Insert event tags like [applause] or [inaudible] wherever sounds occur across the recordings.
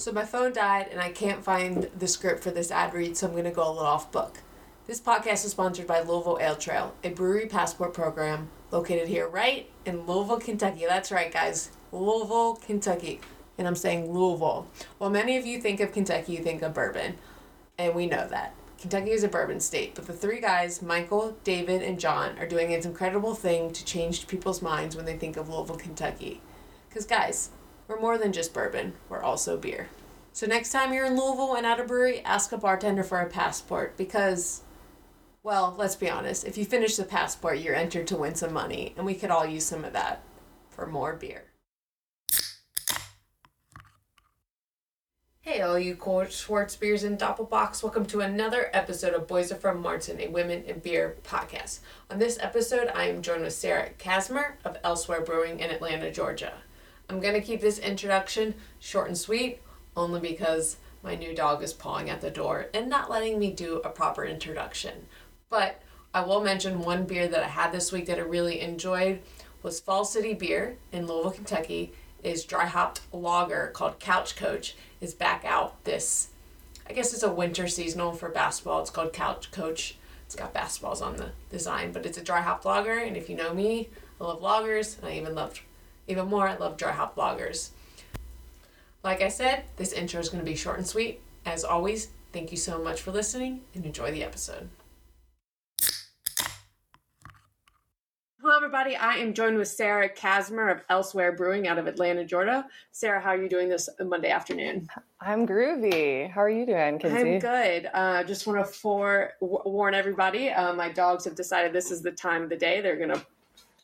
So my phone died and I can't find the script for this ad read, so I'm going to go a little off book. This podcast is sponsored by Louisville Ale Trail, a brewery passport program located here right in Louisville, Kentucky. That's right, guys. Louisville, Kentucky. And I'm saying Louisville. Well, many of you think of Kentucky, you think of bourbon. And we know that. Kentucky is a bourbon state, but the three guys, Michael, David, and John, are doing an incredible thing to change people's minds when they think of Louisville, Kentucky. Because, guys, we're more than just bourbon, we're also beer. So, next time you're in Louisville and at a brewery, ask a bartender for a passport because, well, let's be honest, if you finish the passport, you're entered to win some money, and we could all use some of that for more beer. Hey, all you Schwarzbiers and Doppelbocks. Welcome to another episode of Boys Are From Martin, a women in beer podcast. On this episode, I am joined with Sarah Casimir of Elsewhere Brewing in Atlanta, Georgia. I'm going to keep this introduction short and sweet, only because my new dog is pawing at the door and not letting me do a proper introduction. But I will mention one beer that I had this week that I really enjoyed was Falls City Beer in Louisville, Kentucky. Is dry hopped lager called Couch Coach is back out this I guess it's a winter seasonal for basketball. It's called Couch Coach. It's got basketballs on the design, but it's a dry hop lager and if you know me, I love lagers and I even love even more I love dry hop lagers. Like I said, this intro is going to be short and sweet. As always, thank you so much for listening and enjoy the episode. Hello, everybody. I am joined with Sarah Casimir of Elsewhere Brewing out of Atlanta, Georgia. Sarah, how are you doing this Monday afternoon? I'm groovy. How are you doing, Kinsey? I'm good. Uh, just want to for, warn everybody uh, my dogs have decided this is the time of the day. They're going to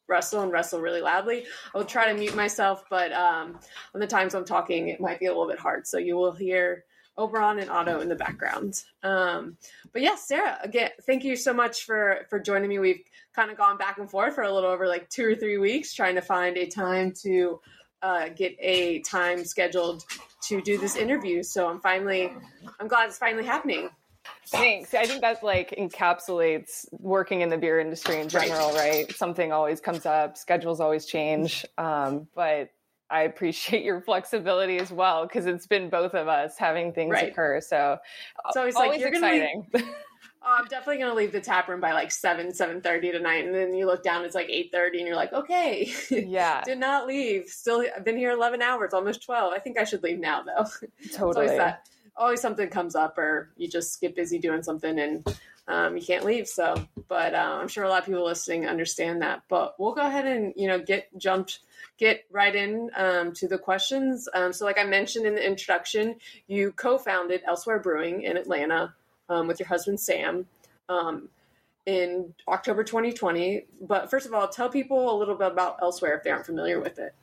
wrestle and wrestle really loudly. I will try to mute myself, but um, on the times I'm talking, it might be a little bit hard. So you will hear Oberon and Otto in the background. Um, but yes, yeah, Sarah, again, thank you so much for for joining me. We've kind of gone back and forth for a little over like two or three weeks trying to find a time to uh, get a time scheduled to do this interview. So I'm finally, I'm glad it's finally happening. Thanks. I think that like encapsulates working in the beer industry in general, right? right? Something always comes up, schedules always change. Um, but I appreciate your flexibility as well because it's been both of us having things right. occur. So it's always, always like you're exciting. Gonna leave, [laughs] oh, I'm definitely gonna leave the tap room by like seven, seven thirty tonight, and then you look down, it's like eight thirty, and you're like, okay, yeah, [laughs] did not leave. Still, I've been here eleven hours, almost twelve. I think I should leave now though. [laughs] Totally. Always something comes up, or you just get busy doing something, and um, you can't leave. So, but uh, I'm sure a lot of people listening understand that. But we'll go ahead and you know get jumped get right in um, to the questions. Um, so, like I mentioned in the introduction, you co-founded Elsewhere Brewing in Atlanta um, with your husband Sam um, in October 2020. But first of all, tell people a little bit about Elsewhere if they aren't familiar with it.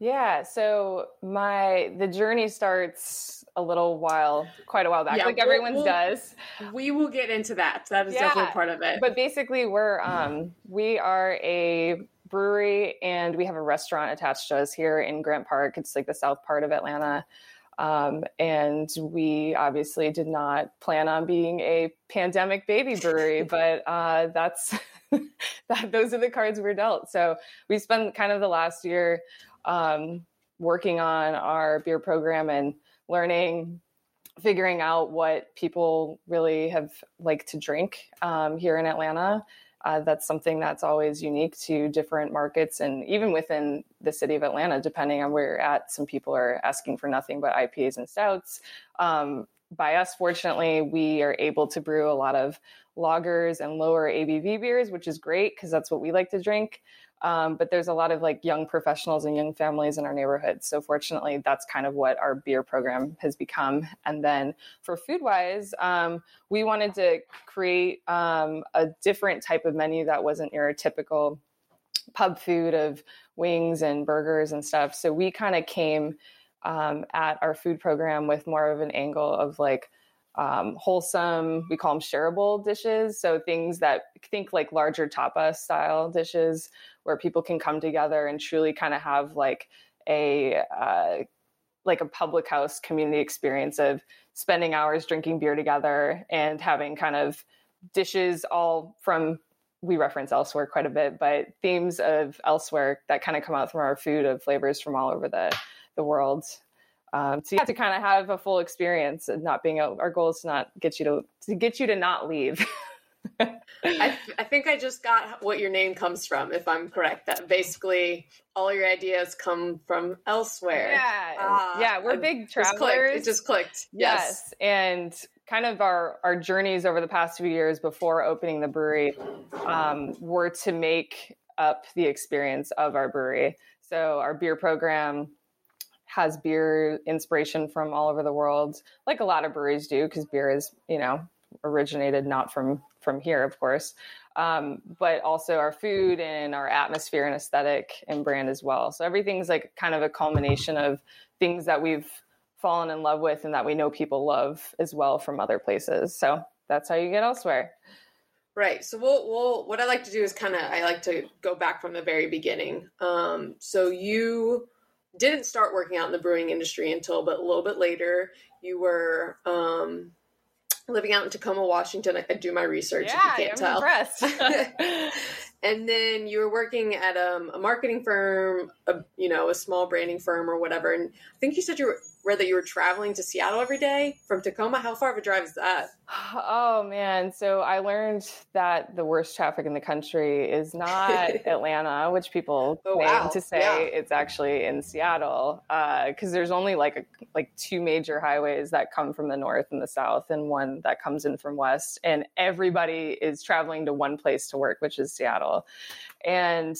Yeah, so my the journey starts a little while, quite a while back, yeah, like we'll, everyone's we'll, does. We will get into that. That is yeah, definitely part of it. But basically, we're um, we are a brewery and we have a restaurant attached to us here in Grant Park. It's like the south part of Atlanta. Um, and we obviously did not plan on being a pandemic baby brewery, [laughs] but uh, that's [laughs] that. Those are the cards we're dealt. So we spent kind of the last year um, working on our beer program and learning, figuring out what people really have like to drink um, here in Atlanta uh, that's something that's always unique to different markets and even within the city of Atlanta, depending on where you're at. Some people are asking for nothing but IPAs and stouts. Um, by us, fortunately, we are able to brew a lot of lagers and lower ABV beers, which is great because that's what we like to drink. Um, but there's a lot of like young professionals and young families in our neighborhood. So fortunately, that's kind of what our beer program has become. And then for food wise, um, we wanted to create um, a different type of menu that wasn't your typical pub food of wings and burgers and stuff. So we kind of came um, at our food program with more of an angle of like um, wholesome, we call them shareable dishes. So things that think like larger tapa style dishes where people can come together and truly kind of have like a, uh, like a public house community experience of spending hours drinking beer together and having kind of dishes all from we reference elsewhere quite a bit, but themes of elsewhere that kind of come out from our food of flavors from all over the the world. Um, so you have to kind of have a full experience and not being out. Our goal is to not get you to to get you to not leave. I, I think I just got what your name comes from, if I'm correct. That basically all your ideas come from elsewhere. Yeah, uh, yeah, we're big travelers. It just clicked. Yes. yes. and kind of our our journeys over the past few years before opening the brewery um, were to make up the experience of our brewery. So our beer program has beer inspiration from all over the world, like a lot of breweries do, because beer is you know originated not from from here, of course, um, but also our food and our atmosphere and aesthetic and brand as well. So everything's like kind of a culmination of things that we've fallen in love with and that we know people love as well from other places. So that's how you get elsewhere. Right. So we'll, we'll what I like to do is kind of I like to go back from the very beginning. Um, so you didn't start working out in the brewing industry until but a little bit later. You were um, living out in Tacoma, Washington. I, I do my research yeah, if you can't I'm tell. [laughs] and then you were working at um, a marketing firm, a, you know, a small branding firm or whatever. And I think you said you were that you were traveling to Seattle every day from Tacoma. How far of a drive is that? Oh man, so I learned that the worst traffic in the country is not [laughs] Atlanta, which people oh, claim wow. to say yeah. it's actually in Seattle, because uh, there's only like a, like two major highways that come from the north and the south, and one that comes in from west, and everybody is traveling to one place to work, which is Seattle, and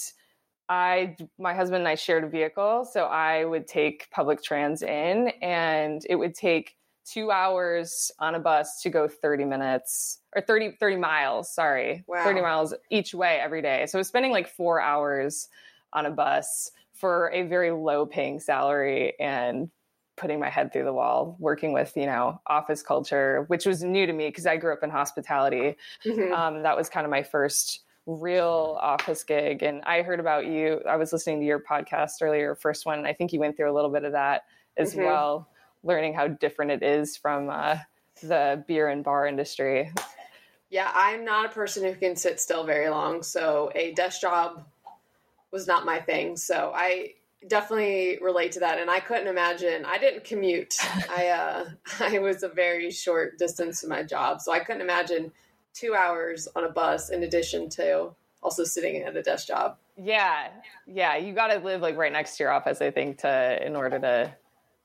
I, my husband and I shared a vehicle, so I would take public trans in, and it would take two hours on a bus to go 30 minutes or 30, 30 miles, sorry, wow. 30 miles each way every day. So I was spending like four hours on a bus for a very low paying salary and putting my head through the wall, working with, you know, office culture, which was new to me because I grew up in hospitality. Mm-hmm. Um, that was kind of my first real office gig. And I heard about you. I was listening to your podcast earlier, first one. I think you went through a little bit of that as mm-hmm. well, learning how different it is from uh, the beer and bar industry. Yeah, I'm not a person who can sit still very long. So a desk job was not my thing. So I definitely relate to that and i couldn't imagine i didn't commute [laughs] i uh [laughs] i was a very short distance to my job so i couldn't imagine two hours on a bus in addition to also sitting at a desk job. Yeah. Yeah. You got to live like right next to your office, I think, to, in order to,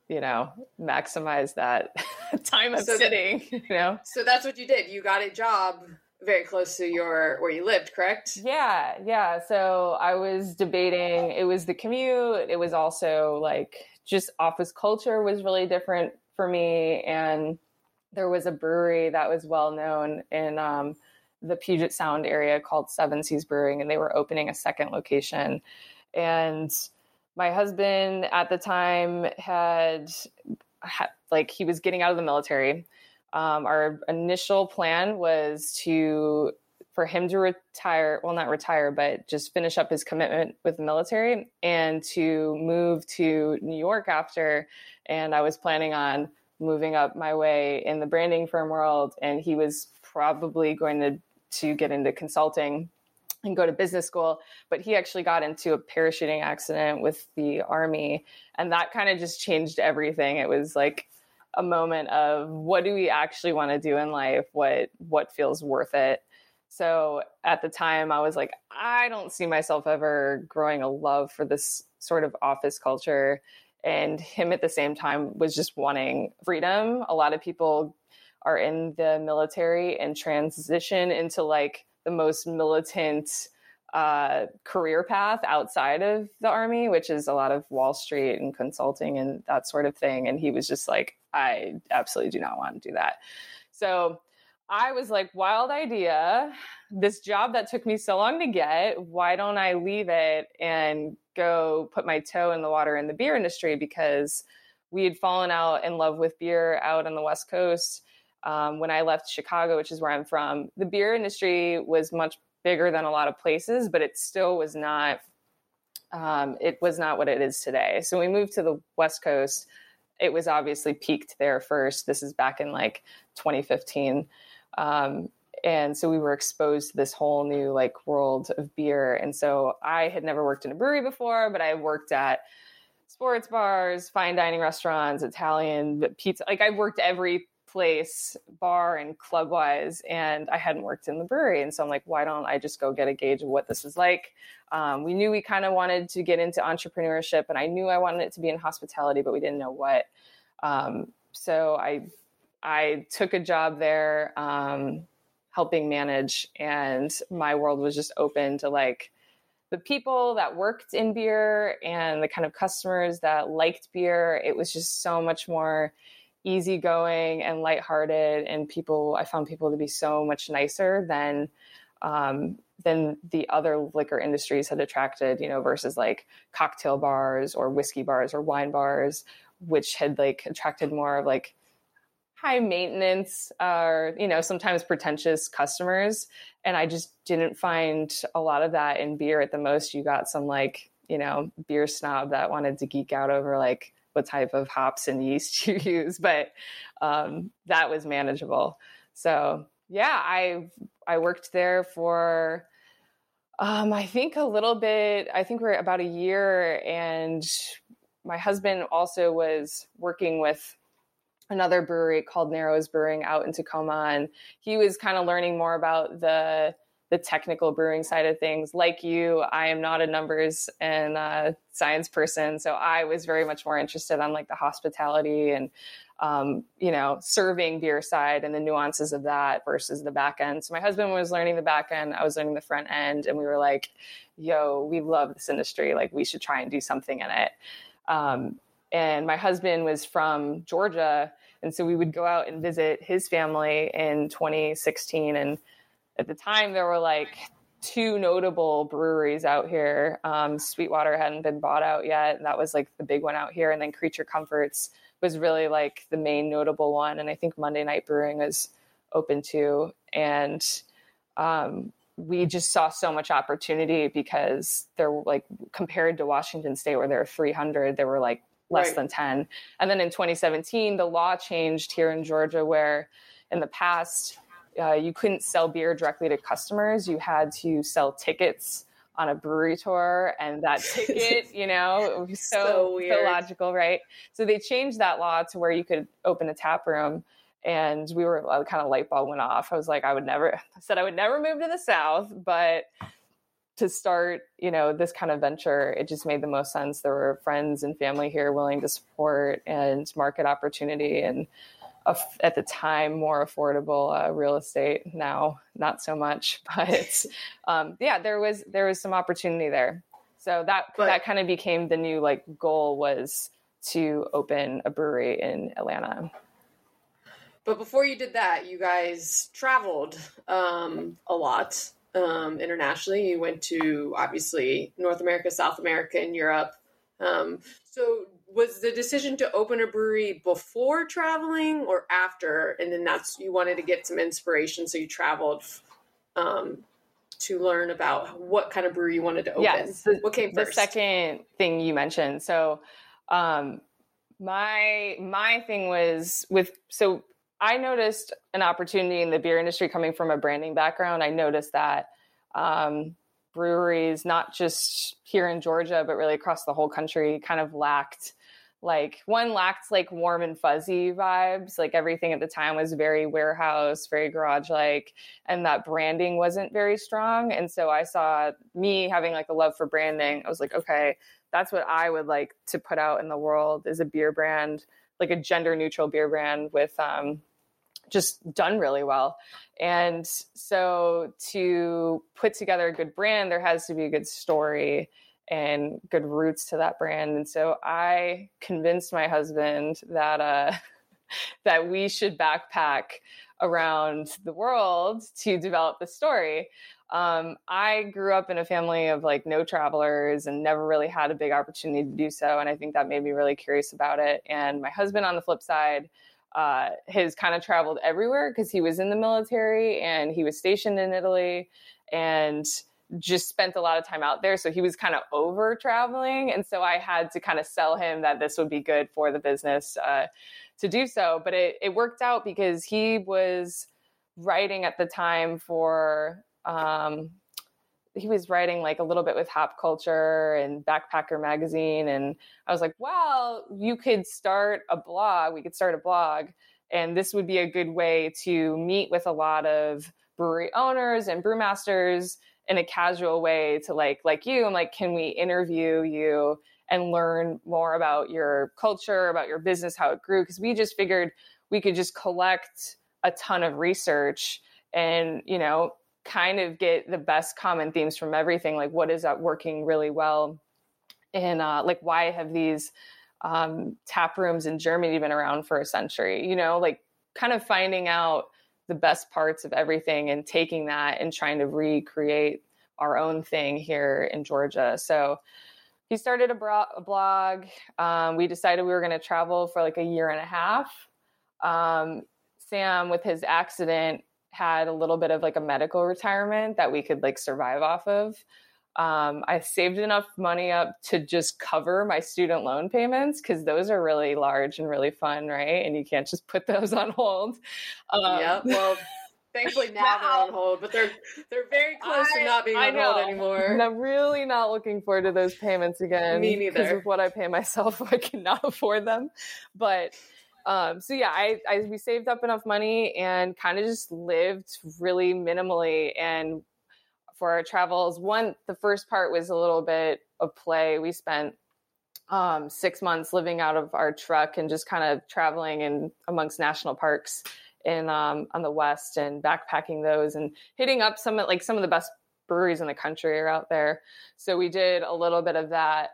you know, maximize that [laughs] time of so sitting, that, [laughs] you know? So that's what you did. You got a job very close to your, where you lived, correct? Yeah. Yeah. So I was debating, it was the commute. It was also like just office culture was really different for me. And, there was a brewery that was well known in um, the Puget Sound area called Seven Seas Brewing, and they were opening a second location. And my husband at the time had, had like he was getting out of the military. Um, our initial plan was to for him to retire well not retire but just finish up his commitment with the military and to move to new york after and i was planning on moving up my way in the branding firm world, and he was probably going to to get into consulting and go to business school. But he actually got into a parachuting accident with the army, and that kind of just changed everything. It was like a moment of what do we actually want to do in life? What what feels worth it? So at the time, I was like, I don't see myself ever growing a love for this sort of office culture and him at the same time was just wanting freedom. A lot of people are in the military and transition into like the most militant uh, career path outside of the army, which is a lot of Wall Street and consulting and that sort of thing. And he was just like, I absolutely do not want to do that. So I was like, wild idea. This job that took me so long to get, why don't I leave it and go put my toe in the water in the beer industry because we had fallen out in love with beer out on the West Coast. Um, when I left Chicago, which is where I'm from, the beer industry was much bigger than a lot of places, but it still was not. Um, it was not what it is today. So we moved to the West Coast. It was obviously peaked there first. This is back in like 2015. Um, and so we were exposed to this whole new like world of beer and so i had never worked in a brewery before but i worked at sports bars, fine dining restaurants, Italian pizza. Like I've worked every place, bar and club wise, and I hadn't worked in the brewery. And so I'm like, why don't I just go get a gauge of what this is like? Um, we knew we kind of wanted to get into entrepreneurship, and I knew I wanted it to be in hospitality, but we didn't know what. Um, so I I took a job there, um, helping manage, and my world was just open to like the people that worked in beer and the kind of customers that liked beer. It was just so much more easygoing and lighthearted, and people. I found people to be so much nicer than um, than the other liquor industries had attracted. You know, versus like cocktail bars or whiskey bars or wine bars, which had like attracted more of like high maintenance or you know sometimes pretentious customers and i just didn't find a lot of that in beer at the most you got some like you know beer snob that wanted to geek out over like what type of hops and yeast [laughs] you use, but um, that was manageable. So yeah, I I worked there for um, I think a little bit. I think we're about a year, and my husband also was working with another brewery called Narrows Brewing out in Tacoma, and he was kind of learning more about the the technical brewing side of things. Like you, I am not a numbers and uh, science person, so I was very much more interested on like the hospitality and um, you know serving beer side and the nuances of that versus the back end. So my husband was learning the back end, I was learning the front end, and we were like, "Yo, we love this industry. Like we should try and do something in it." Um, and my husband was from Georgia, and so we would go out and visit his family in 2016 and at the time there were like two notable breweries out here. Um, Sweetwater hadn't been bought out yet, and that was like the big one out here. And then Creature Comforts was really like the main notable one. And I think Monday Night Brewing was open too. And um, we just saw so much opportunity because there were like compared to Washington State, where there are 300, there were like less right. than 10. And then in 2017, the law changed here in Georgia, where in the past uh, you couldn't sell beer directly to customers. You had to sell tickets on a brewery tour, and that [laughs] ticket, you know, it was so, so, so logical, right? So they changed that law to where you could open a tap room. And we were uh, kind of light bulb went off. I was like, I would never, I said I would never move to the South, but to start, you know, this kind of venture, it just made the most sense. There were friends and family here willing to support and market opportunity. And at the time more affordable uh, real estate now not so much [laughs] but um, yeah there was there was some opportunity there so that but, that kind of became the new like goal was to open a brewery in atlanta but before you did that you guys traveled um, a lot um, internationally. You went to obviously north america south america and europe. Um, so was the decision to open a brewery before traveling or after? And then that's you wanted to get some inspiration so you traveled um, to learn about what kind of brewery you wanted to open. Yes, the, what came first? the second thing you mentioned. So um, my my thing was with so i noticed an opportunity in the beer industry coming from a branding background. I noticed that um, breweries not just here in georgia but really across the whole country kind of lacked like one lacked like warm and fuzzy vibes. Like everything at the time was very warehouse very garage like and that branding wasn't very strong. And so i saw me having like a love for branding. I was like okay that's what i would like to put out in the world is a beer brand like a gender neutral beer brand with um just done really well and so to put together a good brand there has to be a good story and good roots to that brand. And so I convinced my husband that uh, [laughs] that we should backpack around the world to develop the story. Um, I grew up in a family of like no travelers and never really had a big opportunity to do so. And I think that made me really curious about it. And my husband, on the flip side, uh, has kind of traveled everywhere because he was in the military and he was stationed in Italy. And just spent a lot of time out there. So he was kind of over traveling. And so I had to kind of sell him that this would be good for the business uh, to do so. But it, it worked out because he was writing at the time for um, he was writing like a little bit with Hop Culture and Backpacker magazine, and I was like, well, you could start a blog. We could start a blog, and this would be a good way to meet with a lot of brewery owners and brewmasters in a casual way to like like you. I'm like, can we interview you? and learn more about your culture, about your business, how it grew. Because we just figured we could just collect a ton of research and, you know, kind of get the best common themes from everything. Like, what is that working really well? And uh, like, why have these um, tap rooms in Germany been around for a century? You know, like kind of finding out the best parts of everything and taking that and trying to recreate our own thing here in Georgia. So, he started a, bro- a blog. Um, we decided we were going to travel for like a year and a half. Um, Sam, with his accident, had a little bit of like a medical retirement that we could like survive off of. Um, I saved enough money up to just cover my student loan payments because those are really large and really fun, right? And you can't just put those [laughs] on hold. Um, yeah, well, [laughs] Thankfully now, they're on hold, but they're they're very close I, to not being I on know. hold anymore. I'm really not looking forward to those payments again. Me neither. Because of what I pay myself, [laughs] I cannot afford them. But um, so yeah, I, I we saved up enough money and kind of just lived really minimally. And for our travels, one the first part was a little bit of play. We spent um, six months living out of our truck and just kind of traveling in amongst national parks in um, on the west and backpacking those and hitting up some like some of the best breweries in the country are out there. So we did a little bit of that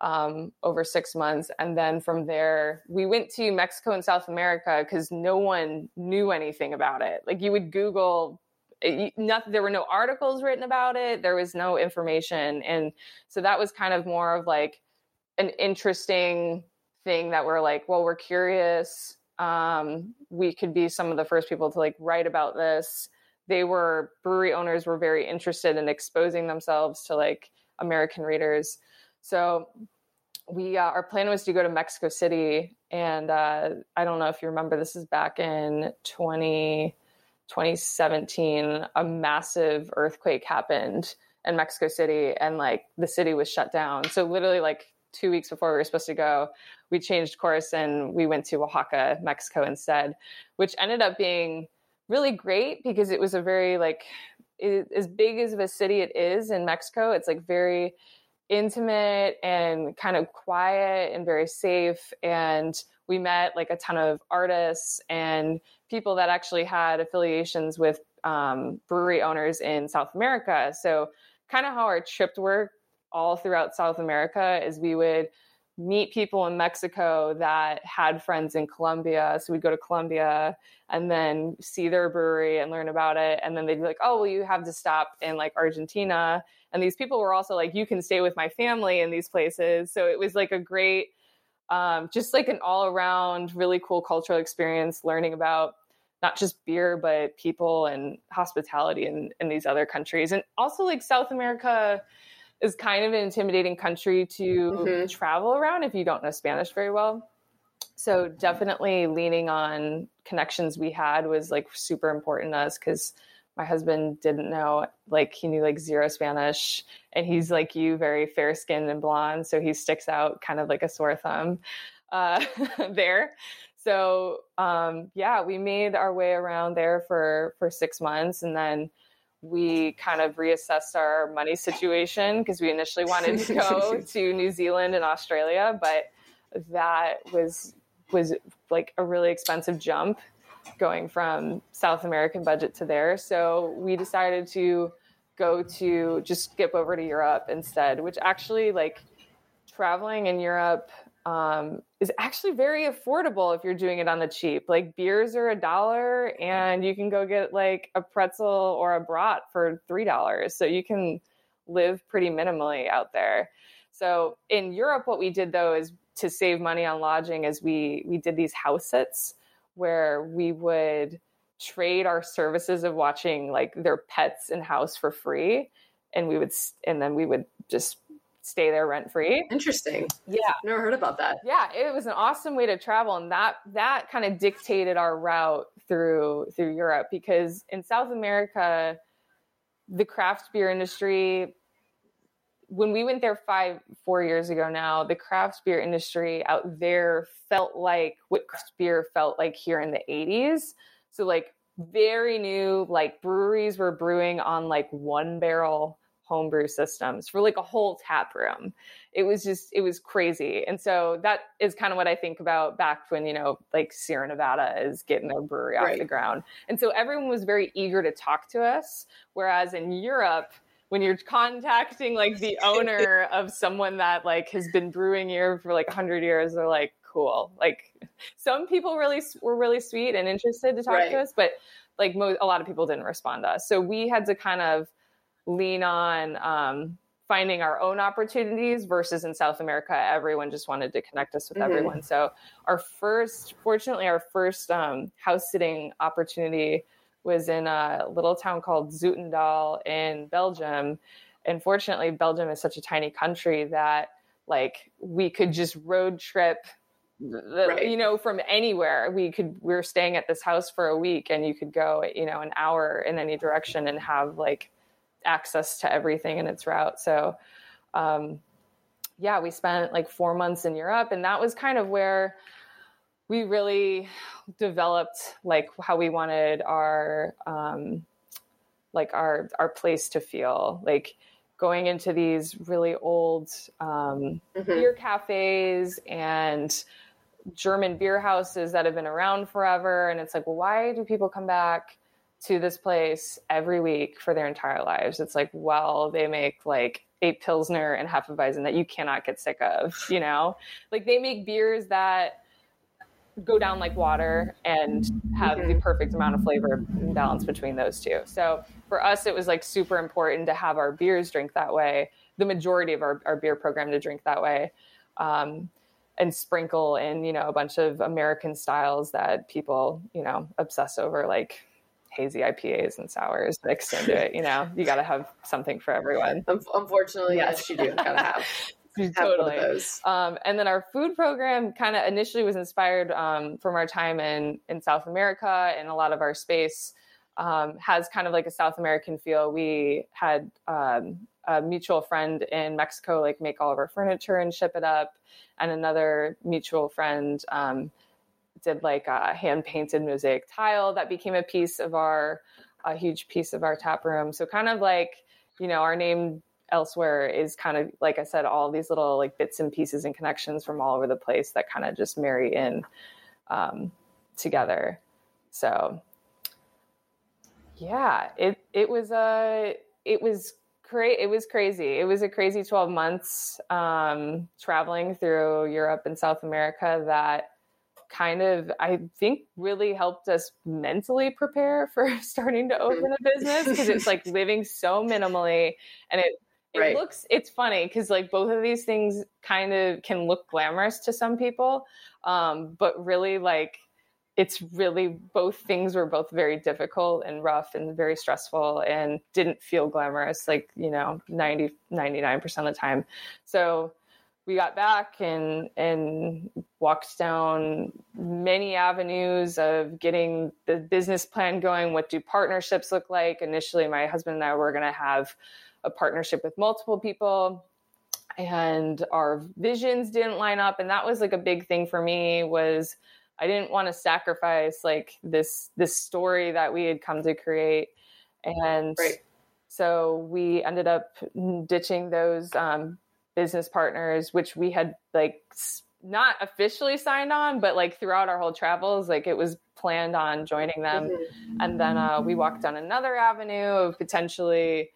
um, over six months, and then from there we went to Mexico and South America because no one knew anything about it. Like you would Google. It, nothing, there were no articles written about it. There was no information, and so that was kind of more of like an interesting thing that we're like, well, we're curious um, we could be some of the first people to like write about this they were brewery owners were very interested in exposing themselves to like american readers so we uh, our plan was to go to mexico city and uh, i don't know if you remember this is back in 20 2017 a massive earthquake happened in mexico city and like the city was shut down so literally like two weeks before we were supposed to go, we changed course and we went to Oaxaca, Mexico instead, which ended up being really great because it was a very like it, as big as of a city it is in Mexico. It's like very intimate and kind of quiet and very safe. And we met like a ton of artists and people that actually had affiliations with um, brewery owners in South America. So kind of how our trip worked all throughout South America is we would meet people in Mexico that had friends in Colombia. So we'd go to Colombia and then see their brewery and learn about it. And then they'd be like, oh, well, you have to stop in like Argentina. And these people were also like, you can stay with my family in these places. So it was like a great, um, just like an all around really cool cultural experience learning about not just beer, but people and hospitality in, in these other countries. And also like South America is kind of an intimidating country to mm-hmm. travel around if you don't know Spanish very well. So definitely leaning on connections we had was like super important to us because my husband didn't know like he knew like zero Spanish and he's like you, very fair skinned and blonde, so he sticks out kind of like a sore thumb uh, [laughs] there. So um, yeah, we made our way around there for for six months, and then we kind of reassessed our money situation because we initially wanted to go [laughs] to New Zealand and Australia, but that was was like a really expensive jump going from South American budget to there. So we decided to go to just skip over to Europe instead, which actually like traveling in Europe um, is actually very affordable if you're doing it on the cheap. Like beers are a dollar, and you can go get like a pretzel or a brat for three dollars. So you can live pretty minimally out there. So in Europe, what we did though is to save money on lodging, is we we did these house sits where we would trade our services of watching like their pets in house for free and we would and then we would just stay there rent free. Interesting. Yeah. Never heard about that. Yeah, it was an awesome way to travel and that that kind of dictated our route through through Europe because in South America the craft beer industry when we went there five four years ago now the craft beer industry out there felt like what craft beer felt like here in the 80s so like very new like breweries were brewing on like one barrel homebrew systems for like a whole tap room. It was just it was crazy. And so that is kind of what i think about back when you know like sierra nevada is getting their brewery off right. the ground. And so everyone was very eager to talk to us whereas in europe when you're contacting like the [laughs] owner of someone that like has been brewing here for like 100 years they're like cool like [laughs] some people really were really sweet and interested to talk right. to us but like mo- a lot of people didn't respond to us so we had to kind of lean on um, finding our own opportunities versus in south america everyone just wanted to connect us with mm-hmm. everyone so our first fortunately our first um, house sitting opportunity was in a little town called Zoetendaal in Belgium. And fortunately, Belgium is such a tiny country that like we could just road trip the, right. you know from anywhere we could we were staying at this house for a week and you could go you know an hour in any direction and have like access to everything in its route so um yeah we spent like four months in europe and that was kind of where we really developed like how we wanted our um, like our our place to feel like going into these really old um, mm-hmm. beer cafes and German beer houses that have been around forever. And it's like, well, why do people come back to this place every week for their entire lives? It's like, well, they make like a Pilsner and half a Hefeweizen that you cannot get sick of, you know? Like they make beers that go down like water and have mm-hmm. the perfect amount of flavor and balance between those two. So for us, it was like super important to have our beers drink that way, the majority of our, our beer program to drink that way. Um, and sprinkle in, you know, a bunch of American styles that people, you know, obsess over, like hazy IPAs and sours mixed into it. You know, you got to have something for everyone. [laughs] Unfortunately, yes, yes you do. Got to have. [laughs] [laughs] totally. Um, and then our food program kind of initially was inspired um, from our time in in South America, and a lot of our space um, has kind of like a South American feel. We had um, a mutual friend in Mexico like make all of our furniture and ship it up, and another mutual friend um, did like a hand painted mosaic tile that became a piece of our a huge piece of our tap room. So kind of like you know our name elsewhere is kind of like I said, all these little like bits and pieces and connections from all over the place that kind of just marry in um, together. So yeah, it it was a uh, it was great. It was crazy. It was a crazy twelve months um, traveling through Europe and South America that kind of I think really helped us mentally prepare for [laughs] starting to open a business because it's like living so minimally and it it right. looks it's funny because like both of these things kind of can look glamorous to some people um, but really like it's really both things were both very difficult and rough and very stressful and didn't feel glamorous like you know 90 99% of the time so we got back and and walked down many avenues of getting the business plan going what do partnerships look like initially my husband and i were going to have a partnership with multiple people and our visions didn't line up and that was like a big thing for me was i didn't want to sacrifice like this this story that we had come to create and right. so we ended up ditching those um, business partners which we had like not officially signed on but like throughout our whole travels like it was planned on joining them mm-hmm. and then uh, we walked down another avenue of potentially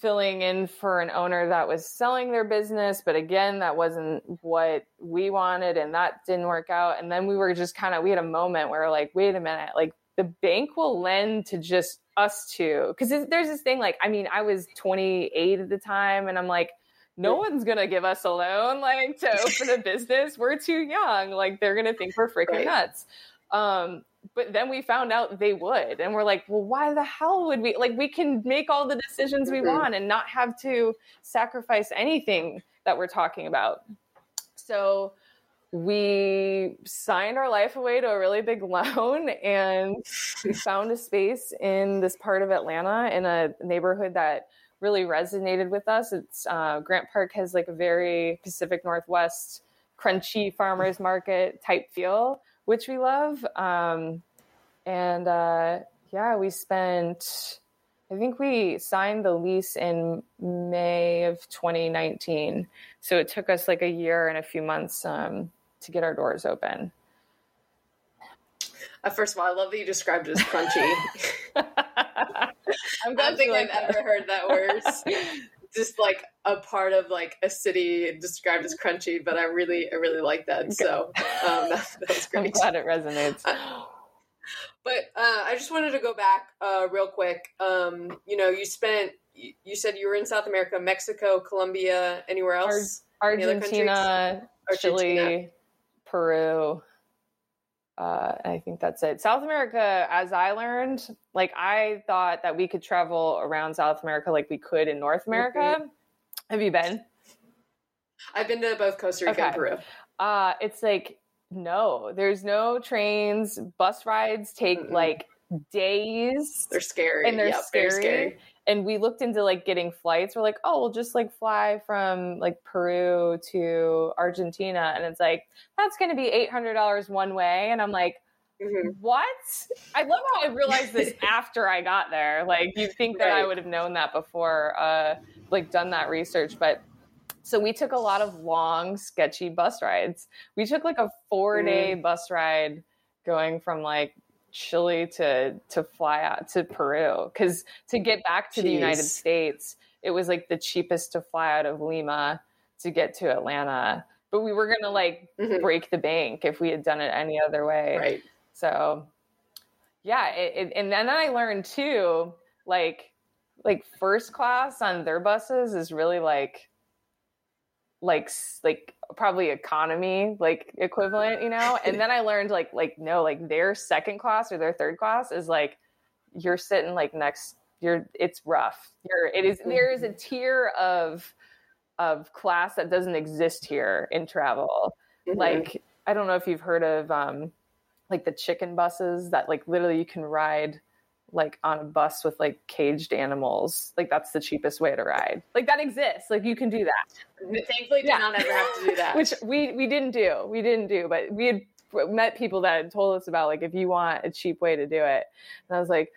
filling in for an owner that was selling their business but again that wasn't what we wanted and that didn't work out. And then we were just kind of we had a moment where we're like wait a minute like the bank will lend to just us two. Because there's this thing like i mean i was 28 at the time and i'm like no one's gonna give us a loan like to open a [laughs] business. We're too young. Like they're gonna think we're freaking right. nuts. Um but then we found out they would and we're like well why the hell would we like we can make all the decisions we mm-hmm. want and not have to sacrifice anything that we're talking about so we signed our life away to a really big [laughs] loan and we found a space in this part of Atlanta in a neighborhood that really resonated with us. It's uh, Grant Park has like a very Pacific Northwest crunchy farmers market type feel, which we love. Um, and uh, yeah, we spent. I think we signed the lease in May of 2019. So it took us like a year and a few months um, to get our doors open. Uh, first of all, I love that you described it as crunchy. [laughs] [laughs] I'm glad I don't think like I've that. ever heard that word. [laughs] Just like a part of like a city described as crunchy, but I really, I really like that. So um, [laughs] that, that [laughs] great. I'm glad it resonates. Uh, but uh, I just wanted to go back uh, real quick. Um, you know, you spent. You said you were in South America, Mexico, Colombia, anywhere else? Ar- Argentina, Chile, Peru. Uh, I think that's it. South America, as I learned, like I thought that we could travel around South America like we could in North America. Mm-hmm. Have you been? I've been to both Costa Rica okay. and Peru. Uh, it's like no, there's no trains. Bus rides take mm-hmm. like days. They're scary. And they're yep, scary. scary. And we looked into like getting flights. We're like, oh, we'll just like fly from like Peru to Argentina. And it's like, that's going to be $800 one way. And I'm like, Mm-hmm. What? I love how I realized this [laughs] after I got there. Like you think that right. I would have known that before, uh, like done that research, but so we took a lot of long, sketchy bus rides. We took like a four day mm. bus ride going from like Chile to to fly out to Peru because to get back to Jeez. the United States, it was like the cheapest to fly out of Lima to get to Atlanta. But we were gonna like mm-hmm. break the bank if we had done it any other way. Right. So yeah, it, it, and then I learned too, like like first class on their buses is really like like like probably economy like equivalent you know? And then i learned like like no like their second class or their third class is like you're sitting like next you're it's rough. You're it is there is a tier of of class that doesn't exist here in travel. Mm-hmm. like i don't know if you've heard of um like the chicken buses that like literally you can ride like on a bus with like caged animals. Like that's the cheapest way to ride. Like that exists. Like you can do that. Thankfully, did yeah. not ever have to do that. [laughs] Which we we didn't do. We didn't do, but we had met people that had told us about like if you want a cheap way to do it. And I was like,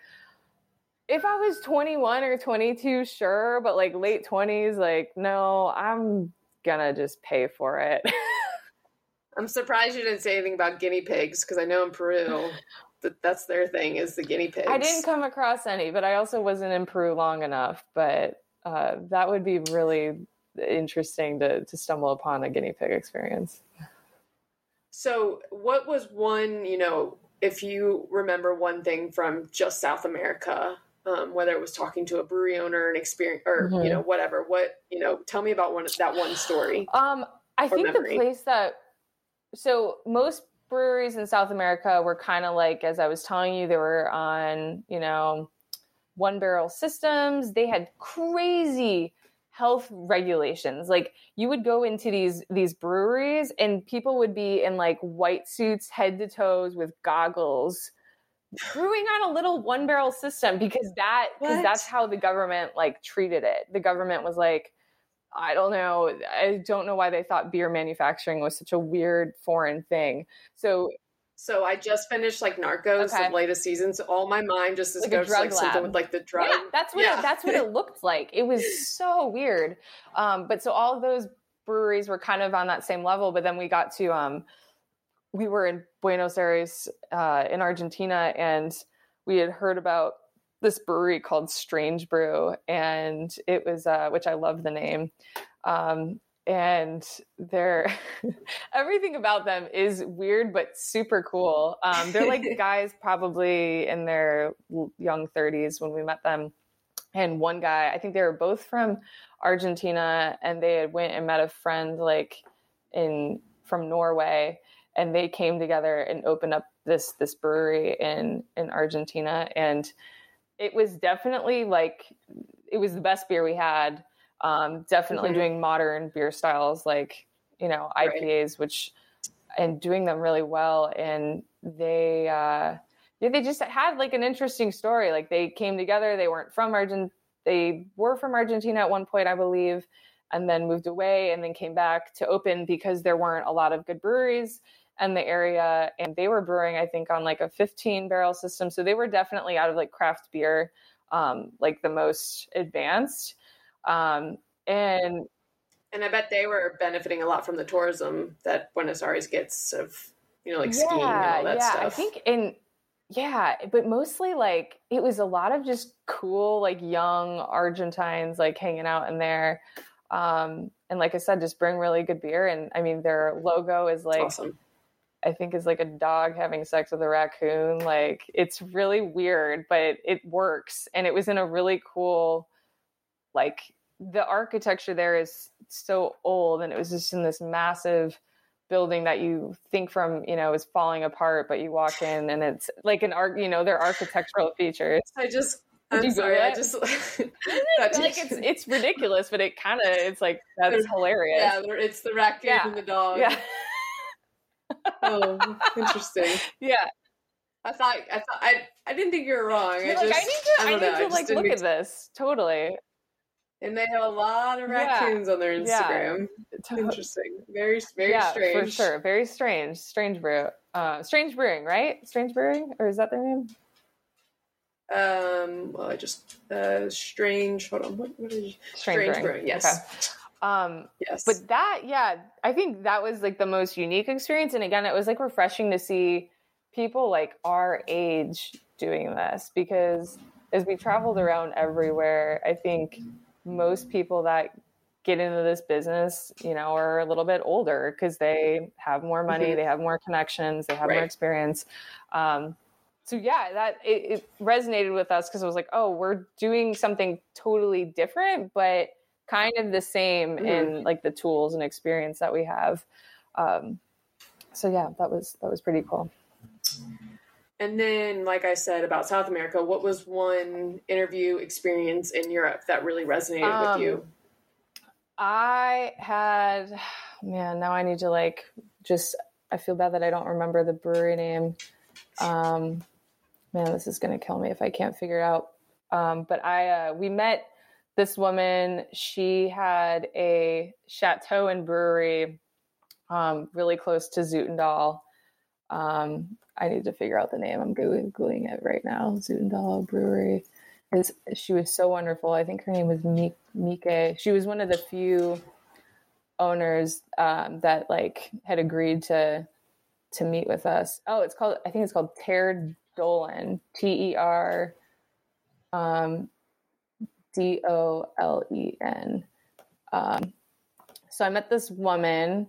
if I was 21 or 22, sure, but like late 20s, like no, I'm gonna just pay for it. [laughs] I'm surprised you didn't say anything about guinea pigs because I know in Peru that's their thing is the guinea pigs. I didn't come across any, but I also wasn't in Peru long enough. But uh, that would be really interesting to to stumble upon a guinea pig experience. So, what was one? You know, if you remember one thing from just South America, um, whether it was talking to a brewery owner, an experience, or mm-hmm. you know, whatever. What you know? Tell me about one that one story. Um, I think memory. the place that so most breweries in South America were kind of like, as I was telling you, they were on, you know, one barrel systems. They had crazy health regulations. Like you would go into these these breweries and people would be in like white suits, head to toes with goggles, brewing on a little one barrel system because that because that's how the government like treated it. The government was like, I don't know. I don't know why they thought beer manufacturing was such a weird foreign thing. So so I just finished like Narcos, okay. the latest season. So all my mind just is like goes like lab. something with like the drug. Yeah, that's what yeah. it, that's what it looked like. It was so weird. Um, but so all of those breweries were kind of on that same level. But then we got to um, we were in Buenos Aires uh, in Argentina, and we had heard about this brewery called Strange Brew, and it was uh, which I love the name. Um, and they're [laughs] everything about them is weird but super cool. Um, they're like [laughs] guys probably in their young 30s when we met them, and one guy I think they were both from Argentina, and they had went and met a friend like in from Norway, and they came together and opened up this this brewery in in Argentina and it was definitely like it was the best beer we had. Um, definitely mm-hmm. doing modern beer styles like you know IPAs, right. which and doing them really well. And they, uh, yeah, they just had like an interesting story. Like they came together. They weren't from Argentina. They were from Argentina at one point, I believe, and then moved away and then came back to open because there weren't a lot of good breweries in the area. And they were brewing, I think, on like a 15 barrel system. So they were definitely out of like craft beer, um, like the most advanced. Um, and and I bet they were benefiting a lot from the tourism that Buenos Aires gets of, you know, like yeah, skiing and all that yeah. stuff. I think in yeah, but mostly like it was a lot of just cool, like young Argentines like hanging out in there. Um, and like I said, just bring really good beer. And I mean, their logo is like, awesome. I think is like a dog having sex with a raccoon. Like it's really weird, but it works. And it was in a really cool, like the architecture there is so old and it was just in this massive building that you think from you know is falling apart but you walk in and it's like an art you know their architectural features i just I'm sorry, I just [laughs] like it's it's ridiculous, but it kind of it's like [laughs] that's hilarious. Yeah, it's the raccoon yeah. and the dog. Yeah. [laughs] oh, interesting. Yeah. I thought I thought I I didn't think you were wrong. I, just, I need to I, I need know, to like look at this totally. And they have a lot of raccoons yeah. on their Instagram. Yeah. Interesting. Very, very yeah, strange. For sure. Very strange. Strange brew. Uh, strange brewing, right? Strange brewing, or is that their name? Um. Well, I just uh, strange. Hold on. What? What is strange, strange brewing. brewing? Yes. Okay. Um, yes. But that, yeah, I think that was like the most unique experience. And again, it was like refreshing to see people like our age doing this because as we traveled around everywhere, I think most people that get into this business, you know, are a little bit older because they have more money, mm-hmm. they have more connections, they have right. more experience. Um, so yeah, that it, it resonated with us because it was like, oh, we're doing something totally different, but kind of the same mm-hmm. in like the tools and experience that we have. Um, so yeah, that was that was pretty cool. And then, like I said about South America, what was one interview experience in Europe that really resonated um, with you? Um, I had, man, now I need to like just, I feel bad that I don't remember the brewery name. Um, man, this is going to kill me if I can't figure it out. Um, but I, uh, we met this woman. She had a chateau and brewery um, really close to Zutendaal. Um, I need to figure out the name. I'm googling it right now. Zutendaal Brewery. Is she was so wonderful. I think her name was Mike. She was one of the few owners um, that like had agreed to to meet with us. Oh, it's called. I think it's called Ter Dolen. T E R um, D O L E N. Um, so I met this woman,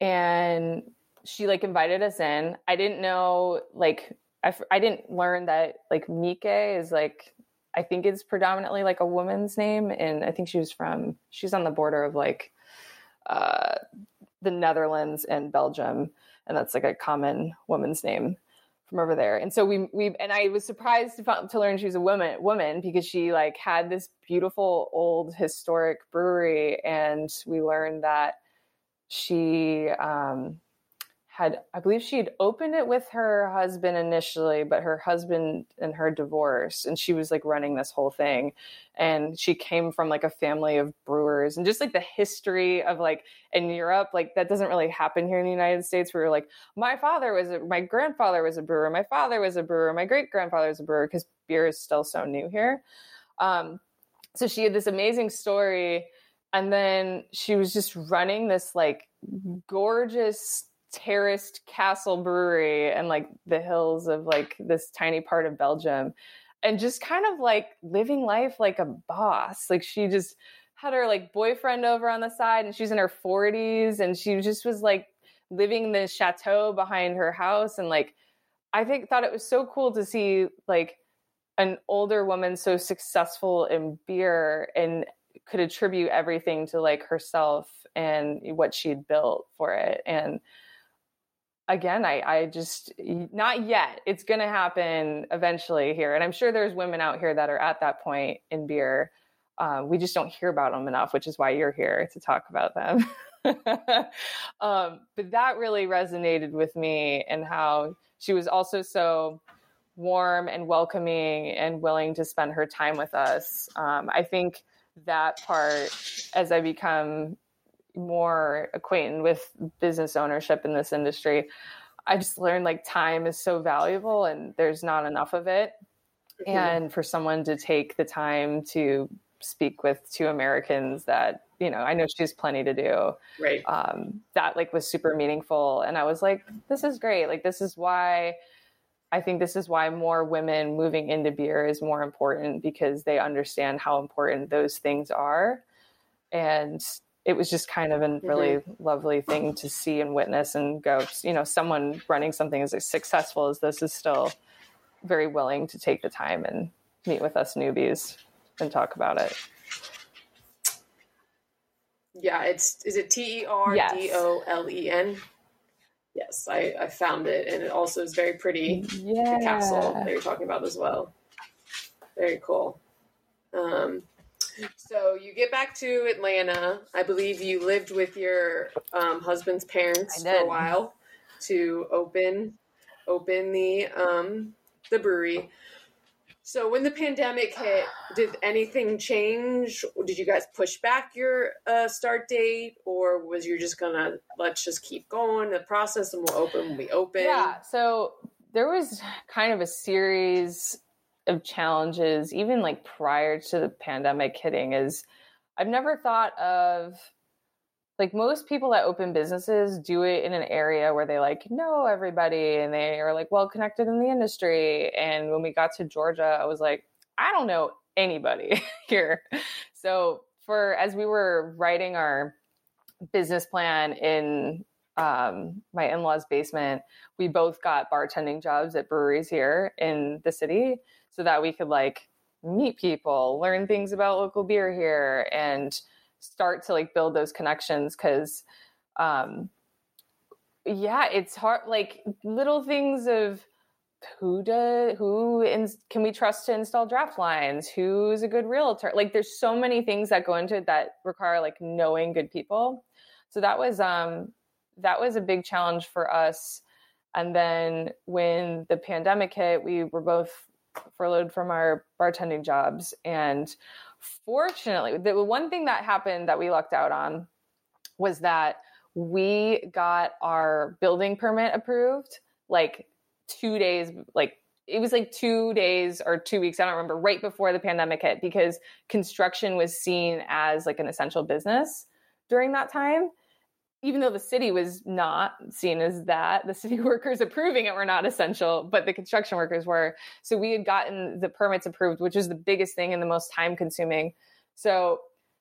and she like invited us in. I didn't know like I, I didn't learn that like Mike is like I think it's predominantly like a woman's name, and I think she was from she's on the border of like uh, the Netherlands and Belgium, and that's like a common woman's name from over there. And so we we and I was surprised to, to learn she was a woman woman because she like had this beautiful old historic brewery, and we learned that she um, had i believe she had opened it with her husband initially but her husband and her divorced and she was like running this whole thing. And she came from like a family of brewers and just like the history of like in europe like that doesn't really happen here in the united states where you're like my father was a, my grandfather was a brewer my father was a brewer my great grandfather was a brewer because beer is still so new here. Um, so she had this amazing story and then she was just running this like gorgeous terraced castle brewery and like the hills of like this tiny part of Belgium and just kind of like living life like a boss. Like she just had her like boyfriend over on the side and she's in her 40s and she just was like living the chateau behind her house and like I think thought it was so cool to see like an older woman so successful in beer and could attribute everything to like herself and what she'd built for it and again i i just not yet. It's going to happen eventually here and i'm sure there's women out here that are at that point in beer. Um, we just don't hear about them enough which is why you're here to talk about them. [laughs] Um, but that really resonated with me and how she was also so warm and welcoming and willing to spend her time with us. Um, I think that part, as I become more acquainted with business ownership in this industry, I just learned like time is so valuable and there's not enough of it. Mm-hmm. And for someone to take the time to speak with two Americans that, you know, I know she has plenty to do. Right. Um, that like was super meaningful. And I was like, this is great. Like, this is why I think this is why more women moving into beer is more important because they understand how important those things are. And it was just kind of a really mm-hmm. lovely thing to see and witness and go, you know, someone running something as successful as this is still very willing to take the time and meet with us newbies and talk about it. Yeah, it's is it T E R D O L E N? Yes, I, I found it, and it also is very pretty. Yeah, the capsule that you're talking about as well. Very cool. Um, so you get back to Atlanta. I believe you lived with your um, husband's parents for a while to open open the um, the brewery. So when the pandemic hit, did anything change? Did you guys push back your uh, start date, or was you just gonna let's just keep going the process and we'll open when we open? Yeah. So there was kind of a series of challenges, even like prior to the pandemic hitting. Is I've never thought of like most people that open businesses do it in an area where they like know everybody and they are like well connected in the industry and when we got to georgia i was like i don't know anybody [laughs] here so for as we were writing our business plan in um, my in-laws basement we both got bartending jobs at breweries here in the city so that we could like meet people learn things about local beer here and start to like build those connections because um yeah it's hard like little things of who does who in, can we trust to install draft lines? Who's a good realtor? Like there's so many things that go into it that require like knowing good people. So that was um that was a big challenge for us. And then when the pandemic hit we were both furloughed from our bartending jobs. And fortunately, the one thing that happened that we lucked out on was that we got our building permit approved like two days, like it was like two days or two weeks, I don't remember, right before the pandemic hit because construction was seen as like an essential business during that time even though the city was not seen as that, the [laughs] city workers approving it were not essential, but the construction workers were. So we had gotten the permits approved, which was the biggest thing and the most time consuming. So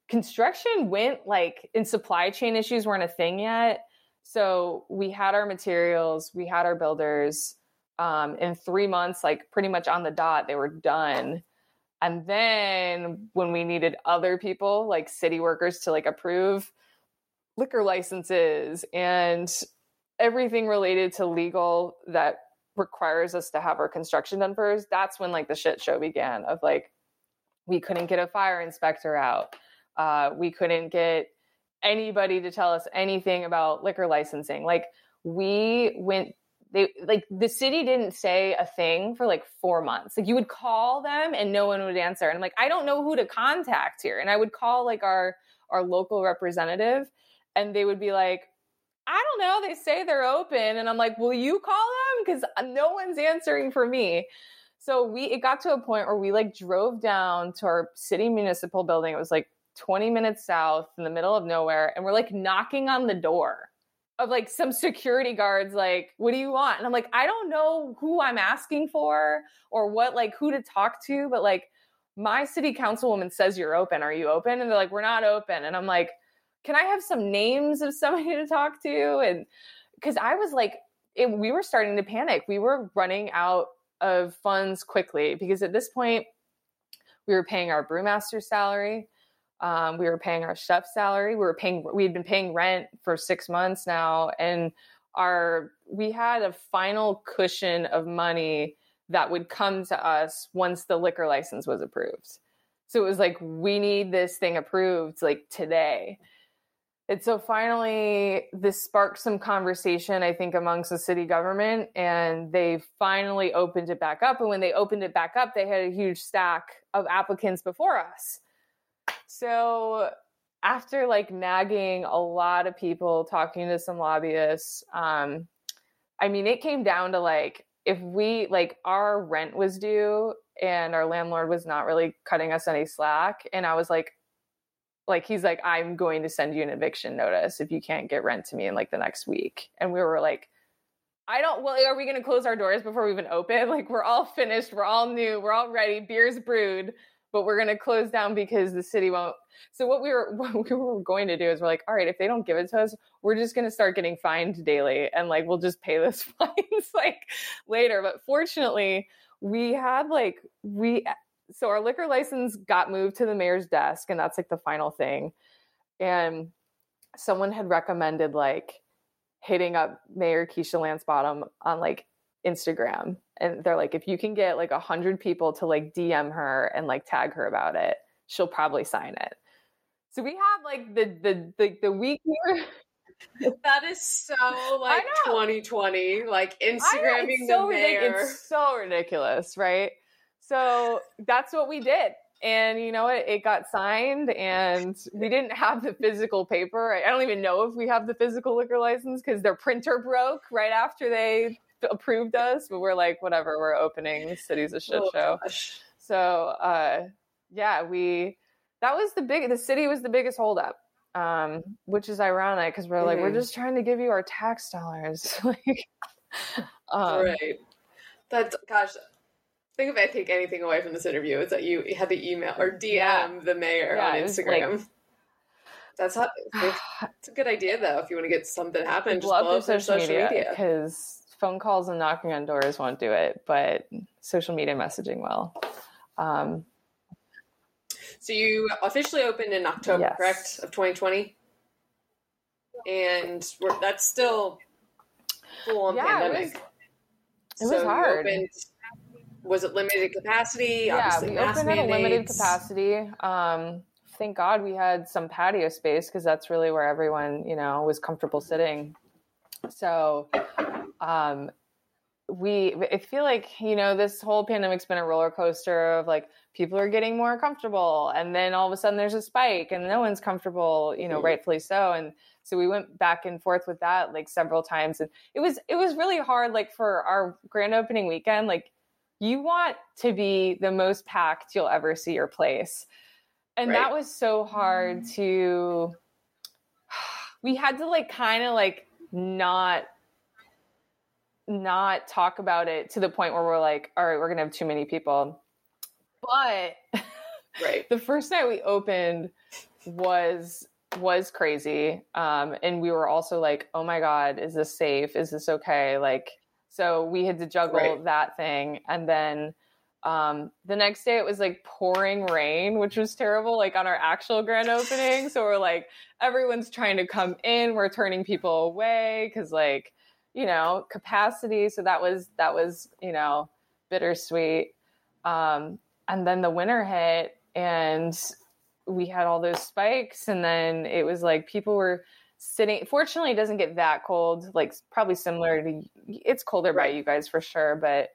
construction went like and supply chain issues weren't a thing yet. So we had our materials, we had our builders. Um, in three months, like pretty much on the dot, they were done. And then when we needed other people, like city workers, to like approve, liquor licenses and everything related to legal that requires us to have our construction done first that's when like the shit show began of like we couldn't get a fire inspector out. Uh, we couldn't get anybody to tell us anything about liquor licensing. Like we went they like the city didn't say a thing for like four months. Like you would call them and no one would answer. And I'm like i don't know who to contact here. And i would call like our our local representative and they would be like, I don't know. They say they're open. And I'm like, will you call them? Because uh, no one's answering for me. So we it got to a point where we like drove down to our city municipal building. It was like 20 minutes south in the middle of nowhere. And we're like knocking on the door of like some security guards, like, what do you want? And I'm like, I don't know who I'm asking for or what, like, who to talk to, but like, my city councilwoman says you're open. Are you open? And they're like, we're not open. And I'm like, can I have some names of somebody [laughs] to talk to? And because I was like, it, we were starting to panic. We were running out of funds quickly because at this point, we were paying our brewmaster's salary. Um, we were paying our chef salary. We were paying. We had been paying rent for six months now, and our we had a final cushion of money that would come to us once the liquor license was approved. So it was like we need this thing approved like today. And so finally this sparked some conversation i think amongst the city government and they finally opened it back up. And when they opened it back up they had a huge stack of applicants before us. So after like nagging a lot of people talking to some lobbyists um i mean it came down to like if we like our rent was due and our landlord was not really cutting us any slack and i was like like he's like i'm going to send you an eviction notice if you can't get rent to me in like the next week. And we were like i don't well are we going to close our doors before we even open? [laughs] Like we're all finished we're all new we're all ready beer's brewed but we're going to close down because the city won't. So what we were [laughs] what we were going to do is we're like all right if they don't give it to us we're just going to start getting fined daily and like we'll just pay those [laughs] fines like later. But fortunately we had like we so our liquor license got moved to the mayor's desk and that's like the final thing. And someone had recommended like hitting up mayor keisha lance bottom on like instagram. And they're like if you can get like a hundred people to like dm her and like tag her about it she'll probably sign it. So we have like the the the, the week [laughs] we that is so like 2020 like instagramming know, so the mayor ridic- it's so ridiculous right so that's what we did. And you know what? It, it got signed, and we didn't have the physical paper. I don't even know if we have the physical liquor license because their printer broke right after they approved us. But we're like, whatever, we're opening. The city's a shit Oh, show. gosh. So uh, yeah, we that was the big. The city was the biggest holdup, um, which is ironic because we're like, we're Mhm. just trying to give you our tax dollars. [laughs] like, um, right that's gosh think if i take anything away from this interview it's that you had to email or dm Yeah. the mayor Yeah, on it was like- instagram that's how [sighs] it's a good idea though if you want to get something happen just love blow up their social, social media because phone calls and knocking on doors won't do it, but social media messaging will. Um, so you officially opened in october Yes. correct of 2020 and we're, that's still full on Yeah, it pandemic was- it was so hard. Was it limited capacity yeah, Obviously we opened at a limited capacity. Um, thank God we had some patio space because that's really where everyone, you know, was comfortable sitting. So, um, we I feel like you know this whole pandemic's been a roller coaster of like people are getting more comfortable and then all of a sudden there's a spike and no one's comfortable you know Mhm. rightfully so and so we went back and forth with that like several times and it was it was really hard like for our grand opening weekend like you want to be the most packed you'll ever see your place. And Right. that was so hard to [sighs] we had to like kind of like not not talk about it to the point where we're like all right we're gonna have too many people. But right. [laughs] the first night we opened was was crazy. Um and we were also like oh my god is this safe? Is this okay? Like so we had to juggle Right. that thing. And then um the next day it was like pouring rain which was terrible like on our actual grand opening. So we're like everyone's trying to come in. We're turning people away because like you know capacity. So that was that was you know bittersweet. Um and then the winter hit and we had all those spikes. And then it was like people were sitting fortunately it doesn't get that cold like probably similar to it's colder by you guys for sure but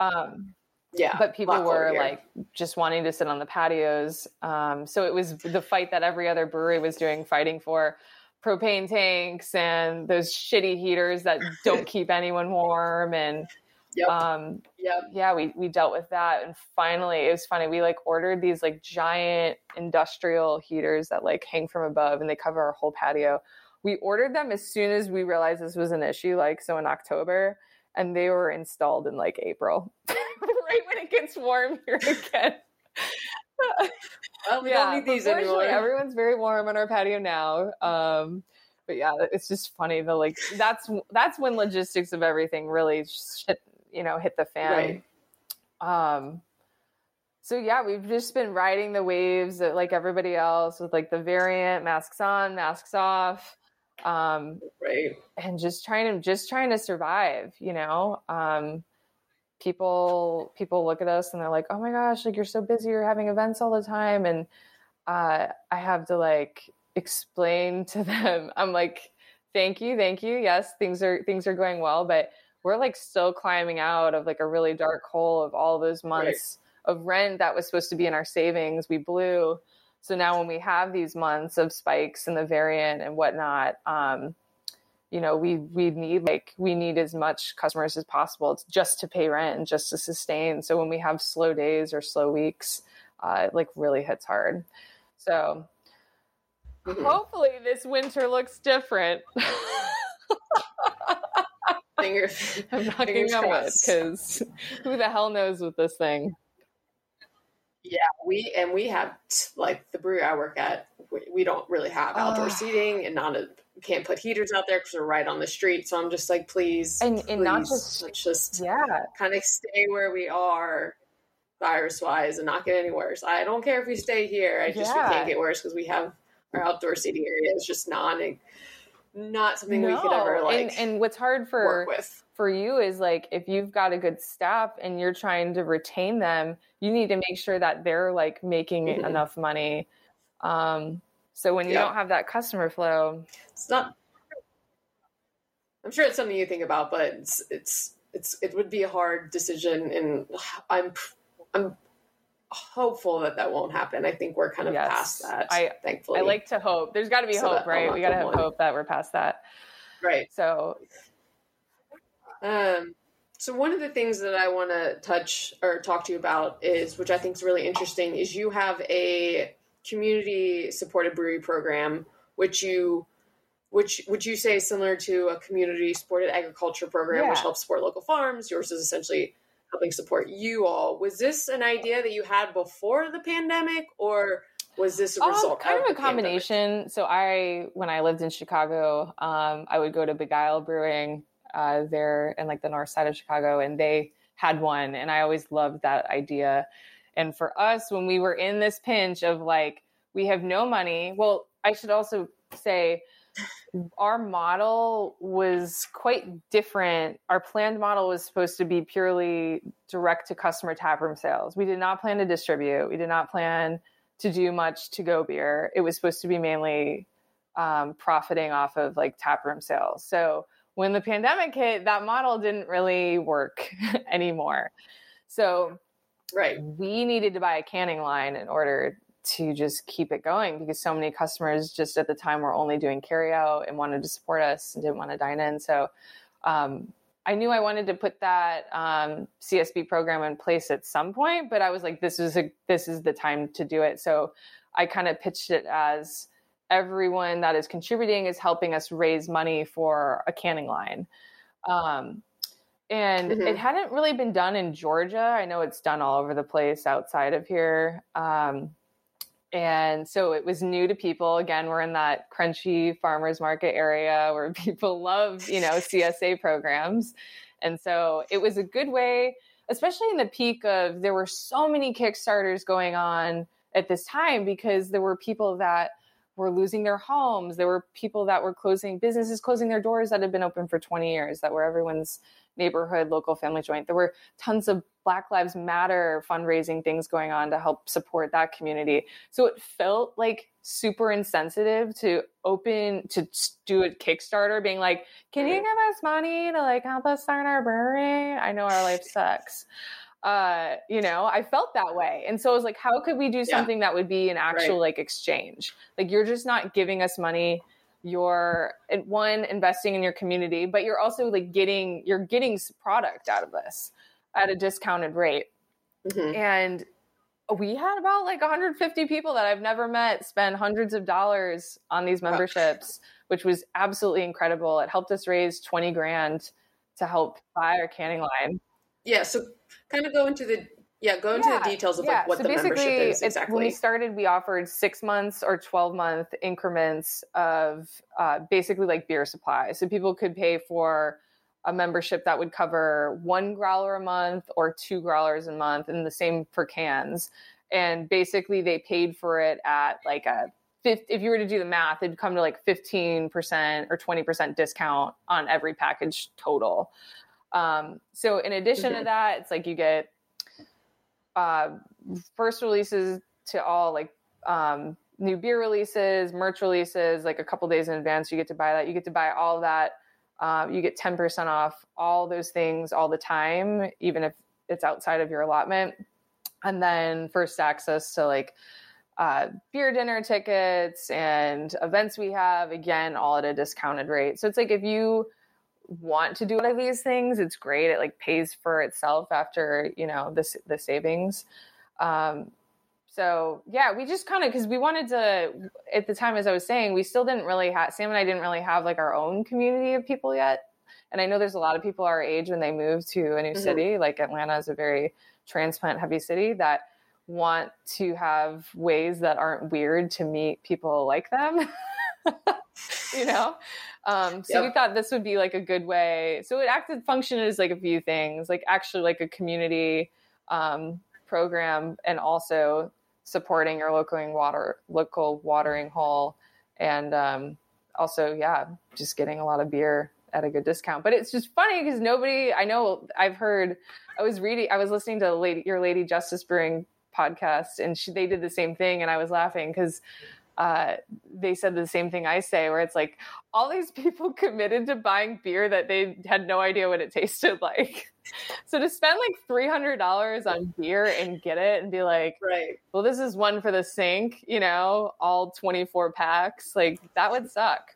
um yeah but people were like just wanting to sit on the patios um so it was the fight that every other brewery was doing fighting for propane tanks and those shitty heaters that don't [laughs] keep anyone warm and Yep. um yep. yeah we we dealt with that and finally it was funny we like ordered these like giant industrial heaters that like hang from above and they cover our whole patio. We ordered them as soon as we realized this was an issue like so in october and they were installed in like april. [laughs] Right when it gets warm here again. Well we yeah don't need these anymore. everyone's very warm on our patio now um but yeah it's just funny the like that's that's when logistics of everything really shit, you know hit the fan. Right. Um so yeah we've just been riding the waves like everybody else with like the variant masks on masks off um right. and just trying to just trying to survive you know? Um people people look at us and they're like oh my gosh like you're so busy you're having events all the time. And uh i have to like explain to [laughs] them, I'm like, thank you, thank you. Yes, things are things are going well, but we're like still climbing out of like a really dark hole of all those months right. of rent that was supposed to be in our savings. We blew. So now when we have these months of spikes in the variant and whatnot, um, you know, we we need like we need as much customers as possible just to pay rent and just to sustain. So when we have slow days or slow weeks, uh, it like really hits hard. So mm-hmm. hopefully this winter looks different. [laughs] fingers. [laughs] I'm knocking on wood because who the hell knows with this thing? Yeah, we and we have like the brewery I work at. We, we don't really have outdoor uh, seating and not a can't put heaters out there because we're right on the street. So I'm just like, please, and, and please, not just let's just yeah, kind of stay where we are virus wise and not get any worse. I don't care if we stay here. I just yeah. we can't get worse because we have our outdoor seating area is just not not something no. we could ever like. And, and what's hard for for you is like if you've got a good staff and you're trying to retain them, you need to make sure that they're like making mm-hmm. enough money. Um, so when you yeah. don't have that customer flow, it's not. I'm sure it's something you think about, but it's it's it's it would be a hard decision, and I'm I'm hopeful that that won't happen. I think we're kind of yes. past that. I thankfully I like to hope. There's got to be so hope, right? We got to have one. hope that we're past that. Right. So. Um. So one of the things that I want to touch or talk to you about is, which I think is really interesting, is you have a community supported brewery program, which you which would you say is similar to a community supported agriculture program yeah. which helps support local farms yours is essentially helping support you all. Was this an idea that you had before the pandemic, or was this a um, result? Kind of, of a combination. Pandemic? So I, when I lived in Chicago, um, I would go to Begyle Brewing uh, there in like the north side of Chicago, and they had one, and I always loved that idea. And for us, when we were in this pinch of like we have no money, well, I should also say our model was quite different. Our planned model was supposed to be purely direct to customer taproom sales. We did not plan to distribute. We did not plan to do much to go beer. It was supposed to be mainly um, profiting off of like taproom sales. So when the pandemic hit, that model didn't really work [laughs] anymore. So right, we needed to buy a canning line in order to just keep it going because so many customers just at the time were only doing carry out and wanted to support us and didn't want to dine in. So um, I knew I wanted to put that um, CSB program in place at some point, but I was like, this is a this is the time to do it. So I kind of pitched it as everyone that is contributing is helping us raise money for a canning line. Um, and mm-hmm. it hadn't really been done in Georgia. I know it's done all over the place outside of here. Um, and so it was new to people. Again, we're in that crunchy farmers market area where [laughs] people love, you know, CSA programs. And so it was a good way, especially in the peak of there were so many Kickstarters going on at this time because there were people that were losing their homes. There were people that were closing businesses, closing their doors that had been open for 20 years, that were everyone's neighborhood local family joint. There were tons of Black Lives Matter fundraising things going on to help support that community. So it felt like super insensitive to open to do a Kickstarter, being like, "Can you give us money to like help us start our brewery?" I know our life sucks. Uh, you know, I felt that way, and so I was like, "How could we do something yeah. that would be an actual right. like exchange? Like, you're just not giving us money." you're one investing in your community but you're also like getting you're getting product out of this at a discounted rate mm-hmm. and we had about like 150 people that i've never met spend hundreds of dollars on these memberships which was absolutely incredible it helped us raise 20 grand to help buy our canning line yeah so kind of go into the yeah, go into yeah, the details of yeah. like what so the membership is exactly. When we started, we offered six months or twelve month increments of uh, basically like beer supply. So people could pay for a membership that would cover one growler a month or two growlers a month, and the same for cans. And basically, they paid for it at like a if you were to do the math, it'd come to like 15% or 20% discount on every package total. Um, so in addition mm-hmm. to that, it's like you get uh, first releases to all like um, new beer releases, merch releases, like a couple days in advance. You get to buy that. You get to buy all that. Um, you get 10% off all those things all the time, even if it's outside of your allotment. And then first access to like uh, beer dinner tickets and events we have, again, all at a discounted rate. So it's like if you want to do one of these things, it's great. It like pays for itself after, you know, the, the savings. Um, so yeah, we just kind of because we wanted to at the time, as I was saying, we still didn't really have Sam and I didn't really have like our own community of people yet. And I know there's a lot of people our age when they move to a new mm-hmm. city, like Atlanta is a very transplant heavy city that want to have ways that aren't weird to meet people like them. [laughs] you know? Um, so yep. we thought this would be like a good way. So it acted function as like a few things, like actually like a community um, program and also supporting your local water local watering hole. And um, also yeah just getting a lot of beer at a good discount. But it's just funny because nobody i know i've heard i was reading i was listening to lady, your lady justice brewing podcast and she, they did the same thing and i was laughing because uh, they said the same thing I say, where it's like all these people [laughs] committed to buying beer that they had no idea what it tasted [laughs] like. so to spend like three hundred dollars on beer and get it and be like, right, well, this is one for the sink, you know, all twenty four packs, like that would suck.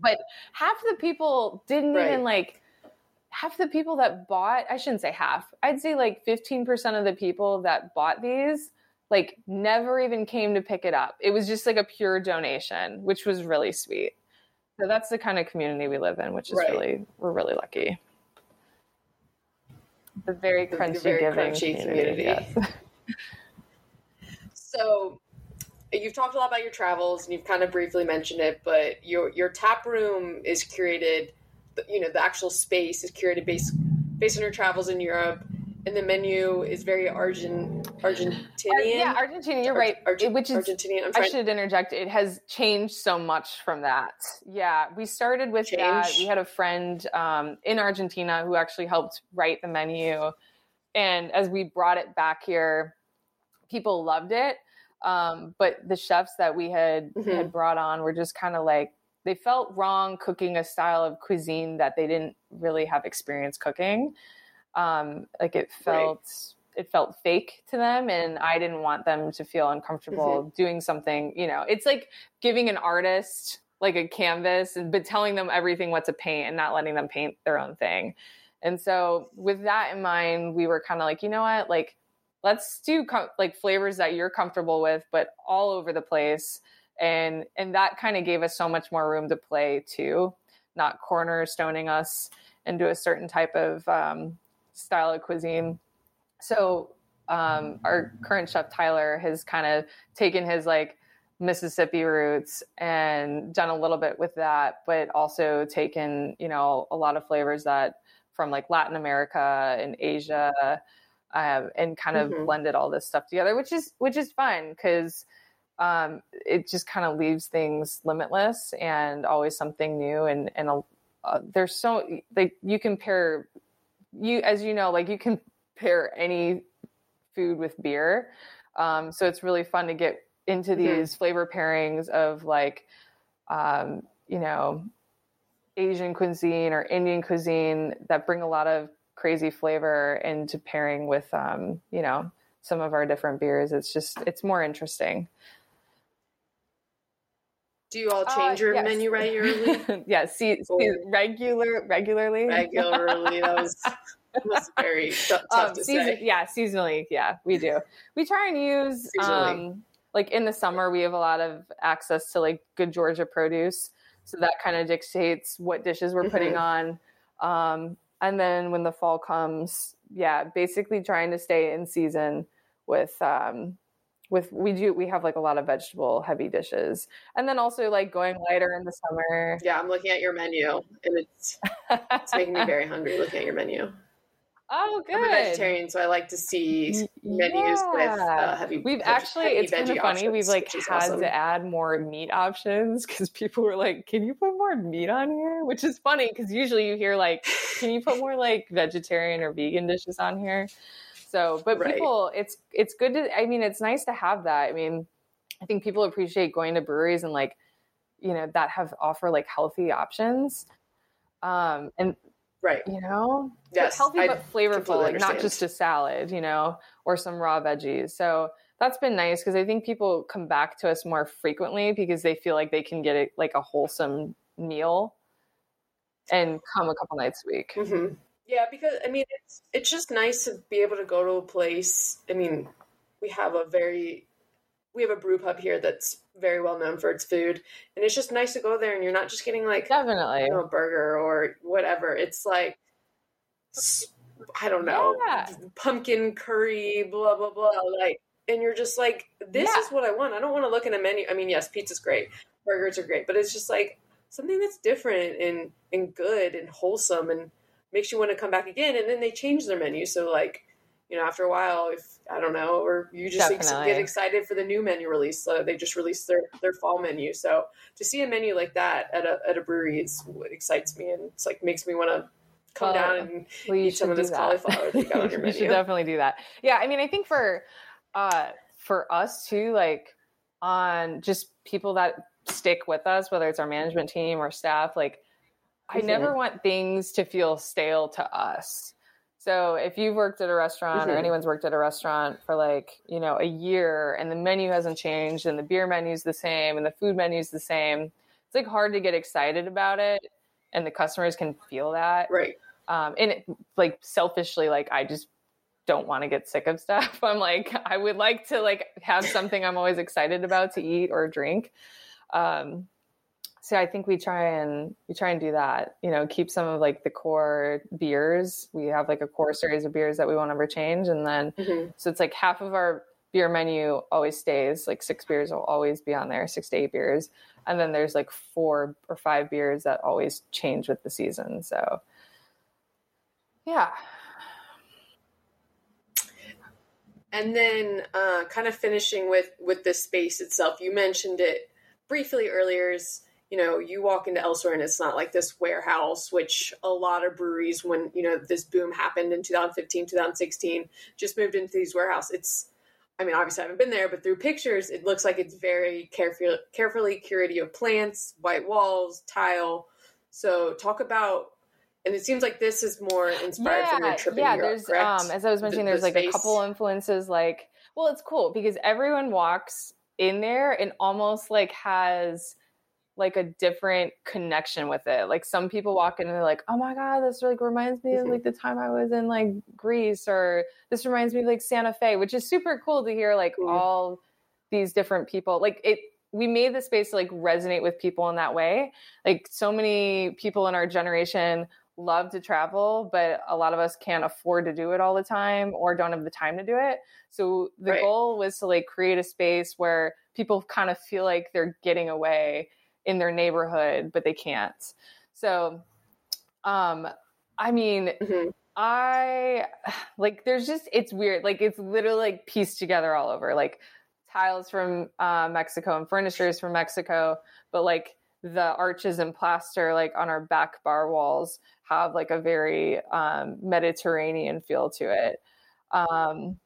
But half the people didn't right. even like half the people that bought i shouldn't say half i'd say like 15% of the people that bought these like never even came to pick it up. It was just like a pure donation, which was really sweet. So that's the kind of community we live in, which is right. really we're really lucky. The very crunchy the very giving crunchy community. community. Yes. [laughs] so you've talked a lot about your travels and you've kind of briefly mentioned it, but your your tap room is curated you know, the actual space is curated based based on your travels in Europe and the menu is very Argent Argentinian. Yeah, Argentinian. You're Ar- right. Argent- which is Argentinian. I'm I should interject. It has changed so much from that. Yeah, we started with Change. that. We had a friend um, in Argentina who actually helped write the menu, and as we brought it back here, people loved it. Um, but the chefs that we had mm-hmm. had brought on were just kind of like they felt wrong cooking a style of cuisine that they didn't really have experience cooking. Um, like it felt right. it felt fake to them, and I didn't want them to feel uncomfortable mm-hmm. doing something. You know, it's like giving an artist like a canvas, but telling them everything what to paint and not letting them paint their own thing. And so, with that in mind, we were kind of like, you know what, like let's do com- like flavors that you're comfortable with, but all over the place. And and that kind of gave us so much more room to play too, not cornerstoning us into a certain type of um, style of cuisine. So um, our current chef Tyler has kind of taken his like Mississippi roots and done a little bit with that, but also taken you know a lot of flavors that from like Latin America and Asia, um, and kind of mm-hmm. blended all this stuff together, which is which is fun because um, it just kind of leaves things limitless and always something new and and a, uh, there's so like you can pair you as you know like you can pair any food with beer um, so it's really fun to get into mm-hmm. these mm-hmm. flavor pairings of like um, you know asian cuisine or indian cuisine that bring a lot of crazy flavor into pairing with um, you know some of our different beers it's just it's more interesting do you all uh, change uh, your yes. menu regularly? [laughs] yeah, see, see, regular, regularly. Regularly, that was, [laughs] was very tough um, to season, say. Yeah, seasonally, yeah, we do. We try and use um, like in the summer, we have a lot of access to like good Georgia produce, so that kind of dictates what dishes we're putting mm-hmm. on. Um, and then when the fall comes, yeah, basically trying to stay in season with um, with we do we have like a lot of vegetable heavy dishes. And then also like going lighter in the summer. Yeah i'm looking at your menu and it's it's making me very hungry looking at your menu. Oh good i'm a vegetarian so i like to see menus yeah. with uh, heavy we've veg- actually heavy it's kind of funny options, we've like had awesome. to add more meat options because people were like can you put more meat on here? Which is funny because usually you hear like can you put more like vegetarian or vegan dishes on here so, but right. people, it's it's good to. I mean, it's nice to have that. I mean, I think people appreciate going to breweries and like, you know, that have offer like healthy options. Um, and right, you know, yes, healthy but flavorful, like not just a salad, you know, or some raw veggies. So that's been nice because I think people come back to us more frequently because they feel like they can get it like a wholesome meal and come a couple nights a week. Mm-hmm. Yeah, because I mean, it's it's just nice to be able to go to a place. I mean, we have a very we have a brew pub here that's very well known for its food, and it's just nice to go there and you're not just getting like definitely you know, a burger or whatever. It's like I don't know, yeah. pumpkin curry, blah blah blah, like. And you're just like, this yeah. is what I want. I don't want to look at a menu. I mean, yes, pizza's great, burgers are great, but it's just like something that's different and and good and wholesome and makes you want to come back again. And then they change their menu, so like you know, after a while, if I don't know, or you just ex- get excited for the new menu release. So they just released their their fall menu. So to see a menu like that at a at a brewery, it's what excites me and it's like makes me want to come down and well, eat some of this that. cauliflower that you got on your menu. [laughs] you should definitely do that. Yeah, I mean, I think for uh for us too, like on just people that stick with us, whether it's our management team or staff, like I never want things to feel stale to us. So if you've worked at a restaurant mm-hmm. or anyone's worked at a restaurant for like, you know, a year and the menu hasn't changed and the beer menu's the same and the food menu's the same, it's like hard to get excited about it and the customers can feel that. Right. Um, and it, like selfishly, like I just don't want to get sick of stuff. [laughs] I'm like, I would like to like have something I'm always excited about to eat or drink. Um, so I think we try and we try and do that. You know, keep some of like the core beers. We have like a core series of beers that we won't ever change, and then mm-hmm. so it's like half of our beer menu always stays. Like six beers will always be on there, six to eight beers, and then there's like four or five beers that always change with the season. So yeah. And then, uh, kind of finishing with with the space itself. You mentioned it briefly earlier. Is you know, you walk into elsewhere and it's not like this warehouse, which a lot of breweries, when, you know, this boom happened in 2015, 2016, just moved into these warehouses. It's, I mean, obviously I haven't been there, but through pictures, it looks like it's very carefully, carefully curated of plants, white walls, tile. So talk about and it seems like this is more inspired yeah, from your trip yeah, in Europe, there's um as I was mentioning, the, there's the like space. a couple influences like well, it's cool because everyone walks in there and almost like has like a different connection with it. Like some people walk in and they're like, "Oh my god, this like reminds me of mm-hmm. like the time I was in like Greece," or "This reminds me of like Santa Fe," which is super cool to hear. Like mm-hmm. all these different people, like it. We made the space to like resonate with people in that way. Like so many people in our generation love to travel, but a lot of us can't afford to do it all the time or don't have the time to do it. So the right. goal was to like create a space where people kind of feel like they're getting away in their neighborhood, but they can't. So, um, I mean, mm-hmm. I like there's just it's weird. Like it's literally like pieced together all over. Like tiles from uh, Mexico and furnitures from Mexico, but like the arches and plaster like on our back bar walls have like a very um, Mediterranean feel to it. Um,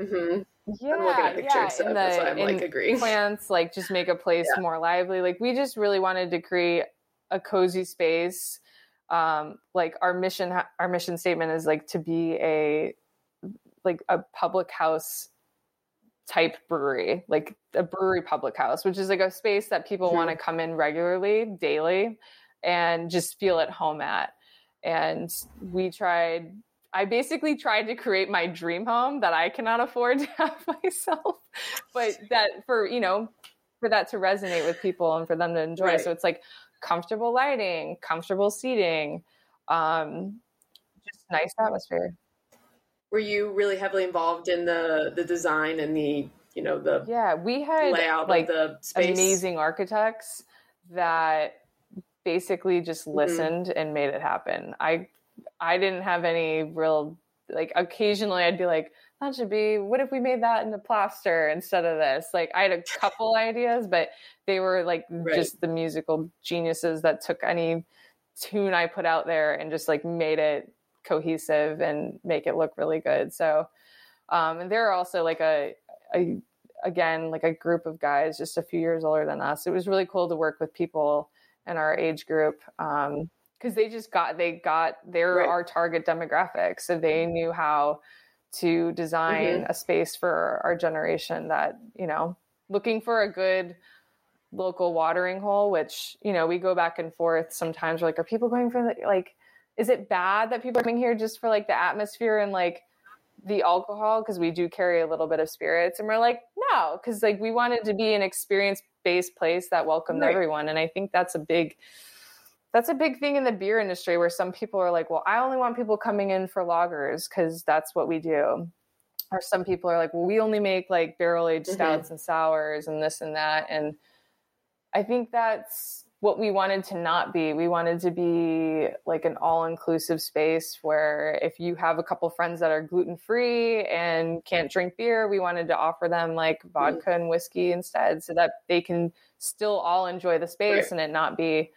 mm-hmm. Yeah, I'm looking at pictures, yeah. so the, that's why I'm like agreeing. Plants like just make a place yeah. more lively. Like we just really wanted to create a cozy space. Um, like our mission, our mission statement is like to be a like a public house type brewery, like a brewery public house, which is like a space that people mm-hmm. want to come in regularly, daily, and just feel at home at. And we tried I basically tried to create my dream home that I cannot afford [laughs] to have myself, but that for, you know, for that to resonate with people and for them to enjoy. Right. So it's like comfortable lighting, comfortable seating, um, just nice atmosphere. Were you really heavily involved in the the design and the you know the yeah we had layout like the space? amazing architects that basically just mm-hmm. listened mm-hmm. and made it happen. I I didn't have any real like occasionally I'd be like, that should be what if we made that into plaster instead of this? Like I had a [laughs] couple ideas, but they were like right. just the musical geniuses that took any tune I put out there and just like made it cohesive and make it look really good. So um and there are also like a a, again like a group of guys just a few years older than us. It was really cool to work with people in our age group because they just got they got they're right. our target demographic, so they knew how to design mm-hmm. a space for our generation that you know looking for a good local watering hole which you know we go back and forth sometimes we're like are people going for the, like is it bad that people are coming here just for like the atmosphere and like the alcohol because we do carry a little bit of spirits and we're like no because like we wanted to be an experience based place that welcomed right. everyone and i think that's a big that's a big thing in the beer industry where some people are like well i only want people coming in for lagers because that's what we do or some people are like well we only make like barrel aged mm-hmm. stouts and sours and this and that and i think that's what we wanted to not be. We wanted to be like an all inclusive space where if you have a couple friends that are gluten free and can't drink beer, we wanted to offer them like mm. vodka mm. and whiskey instead so that they can still all enjoy the space right. and it not be,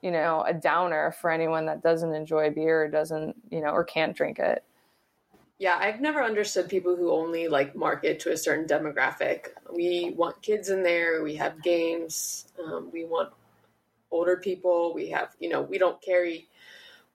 you know, a downer for anyone that doesn't enjoy beer or doesn't, you know, or can't drink it. Yeah, I've never understood people who only like market to a certain demographic. We want kids in there. We have games. Um, we want older people. We have, you know, we don't carry,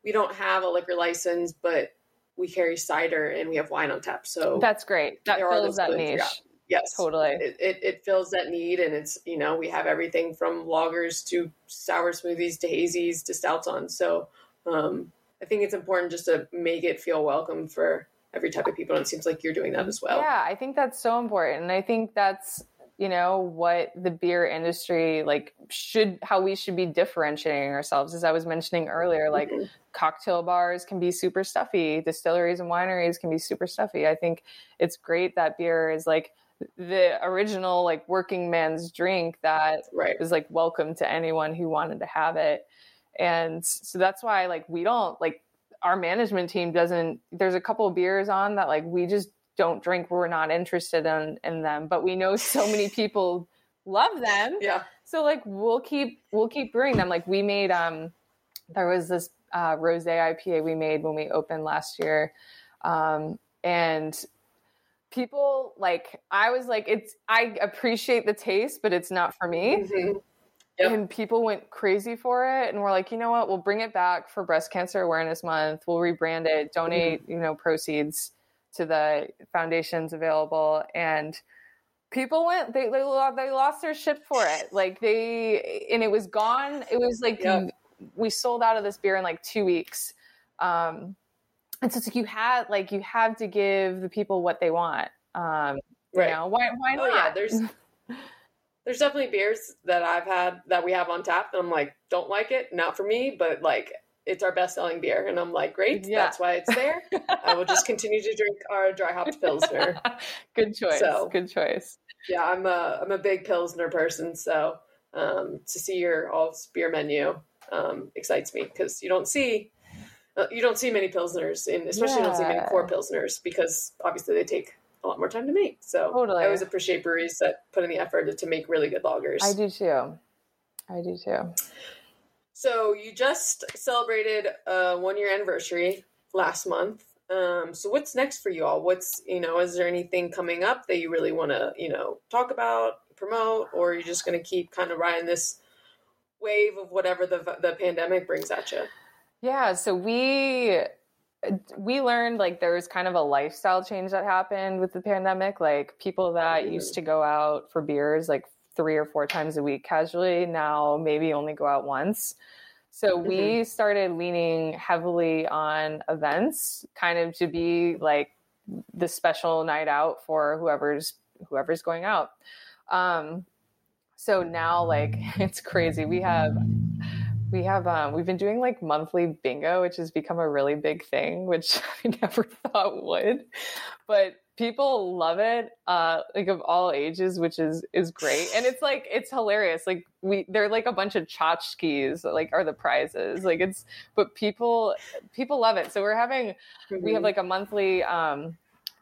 we don't have a liquor license, but we carry cider and we have wine on tap. So that's great. That fills that niche. Yes, totally. It, it, it, fills that need, and it's you know we have everything from lagers to sour smoothies to hazies to stouts on. So um, I think it's important just to make it feel welcome for every type of people. And it seems like you're doing that as well. Yeah, I think that's so important, and I think that's you know what the beer industry like should how we should be differentiating ourselves as i was mentioning earlier like mm-hmm. cocktail bars can be super stuffy distilleries and wineries can be super stuffy i think it's great that beer is like the original like working man's drink that right. was like welcome to anyone who wanted to have it. And so that's why like we don't like our management team doesn't there's a couple of beers on that like we just don't drink. We're not interested in in them. But we know so many [laughs] people love them. Yeah. So like we'll keep we'll keep brewing them. Like we made um there was this uh rose ipa we made when we opened last year. Um and people like i was like it's i appreciate the taste but it's not for me mm-hmm. Yep. And people went crazy for it. And we're like, you know what? We'll bring it back for Breast Cancer Awareness Month. We'll rebrand it, donate, mm-hmm. you know, proceeds to the foundations available and people went they, they they lost their shit for it like they and it was gone it was like yep. we sold out of this beer in like two weeks um and so it's like you had like you have to give the people what they want um right. you know why why not oh, yeah there's [laughs] there's definitely beers that I've had that we have on tap and I'm like don't like it not for me but like it's our best selling beer. And I'm like, great, yeah. that's why it's there. I will just continue to drink our dry hopped Pilsner. [laughs] Good choice. So, Good choice. Yeah, I'm a, I'm a big Pilsner person. So um, to see your all beer menu um, excites me because you don't see. Uh, you don't see many pilsners, in, especially yeah. you don't see many core pilsners because obviously they take a lot more time to make. So totally. I always appreciate breweries that put in the effort to make really good lagers. I do too. I do too. So you just celebrated a one year anniversary last month. Um, so what's next for you all? What's you know, is there anything coming up that you really want to you know talk about, promote, or are you just going to keep kind of riding this wave of whatever the the pandemic brings at you? Yeah. So we we learned like there was kind of a lifestyle change that happened with the pandemic. Like people that mm-hmm. used to go out for beers like three or four times a week casually now maybe only go out once. So mm-hmm. we started leaning heavily on events, kind of to be like the special night out for whoever's whoever's going out. Um, so now, like [laughs] it's crazy. We have we have um, we've been doing like monthly bingo, which has become a really big thing, which [laughs] I never thought would. But people love it uh like of all ages which is is great and it's like it's hilarious like we they're like a bunch of tchotchkes like are the prizes like it's but people people love it so we're having mm-hmm. we have mm-hmm. like a monthly um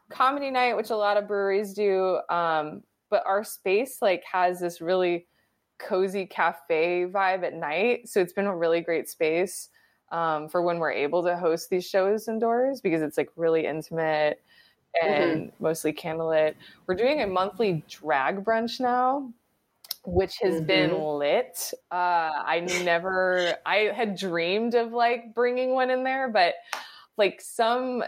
comedy night which a lot of breweries do um but our space like has this really cozy cafe vibe at night so it's been a really great space um, for when we're able to host these shows indoors because it's like really intimate and mm-hmm. mostly candlelit. We're doing a monthly drag brunch now, which has mm-hmm. been lit. Uh, I never, I had dreamed of like bringing one in there, but like some,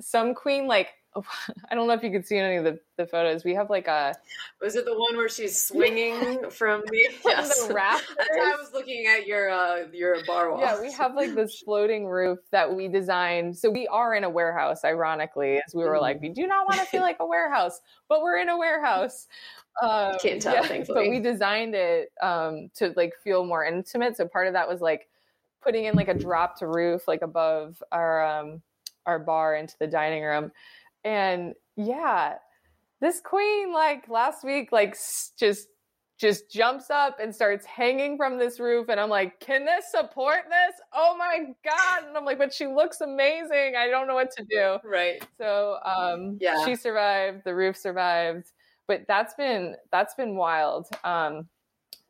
some queen like [laughs] I don't know if you could see any of the, the photos. We have like a. Was it the one where she's swinging from the, [laughs] yes. [laughs] the rafters? I was looking at your uh, your bar wall. Yeah, we have like this floating roof that we designed. So we are in a warehouse, ironically, as we were mm. like, we do not want to feel like a warehouse, but we're in a warehouse. Um, Can't tell, yeah, thankfully. But we designed it um, to like feel more intimate. So part of that was like putting in like a drop to roof, like above our um, our bar into the dining room and yeah this queen like last week like just just jumps up and starts hanging from this roof and i'm like can this support this? Oh my god. And i'm like but she looks amazing. I don't know what to do. Right. So um yeah. she survived the roof survived but that's been that's been wild. Um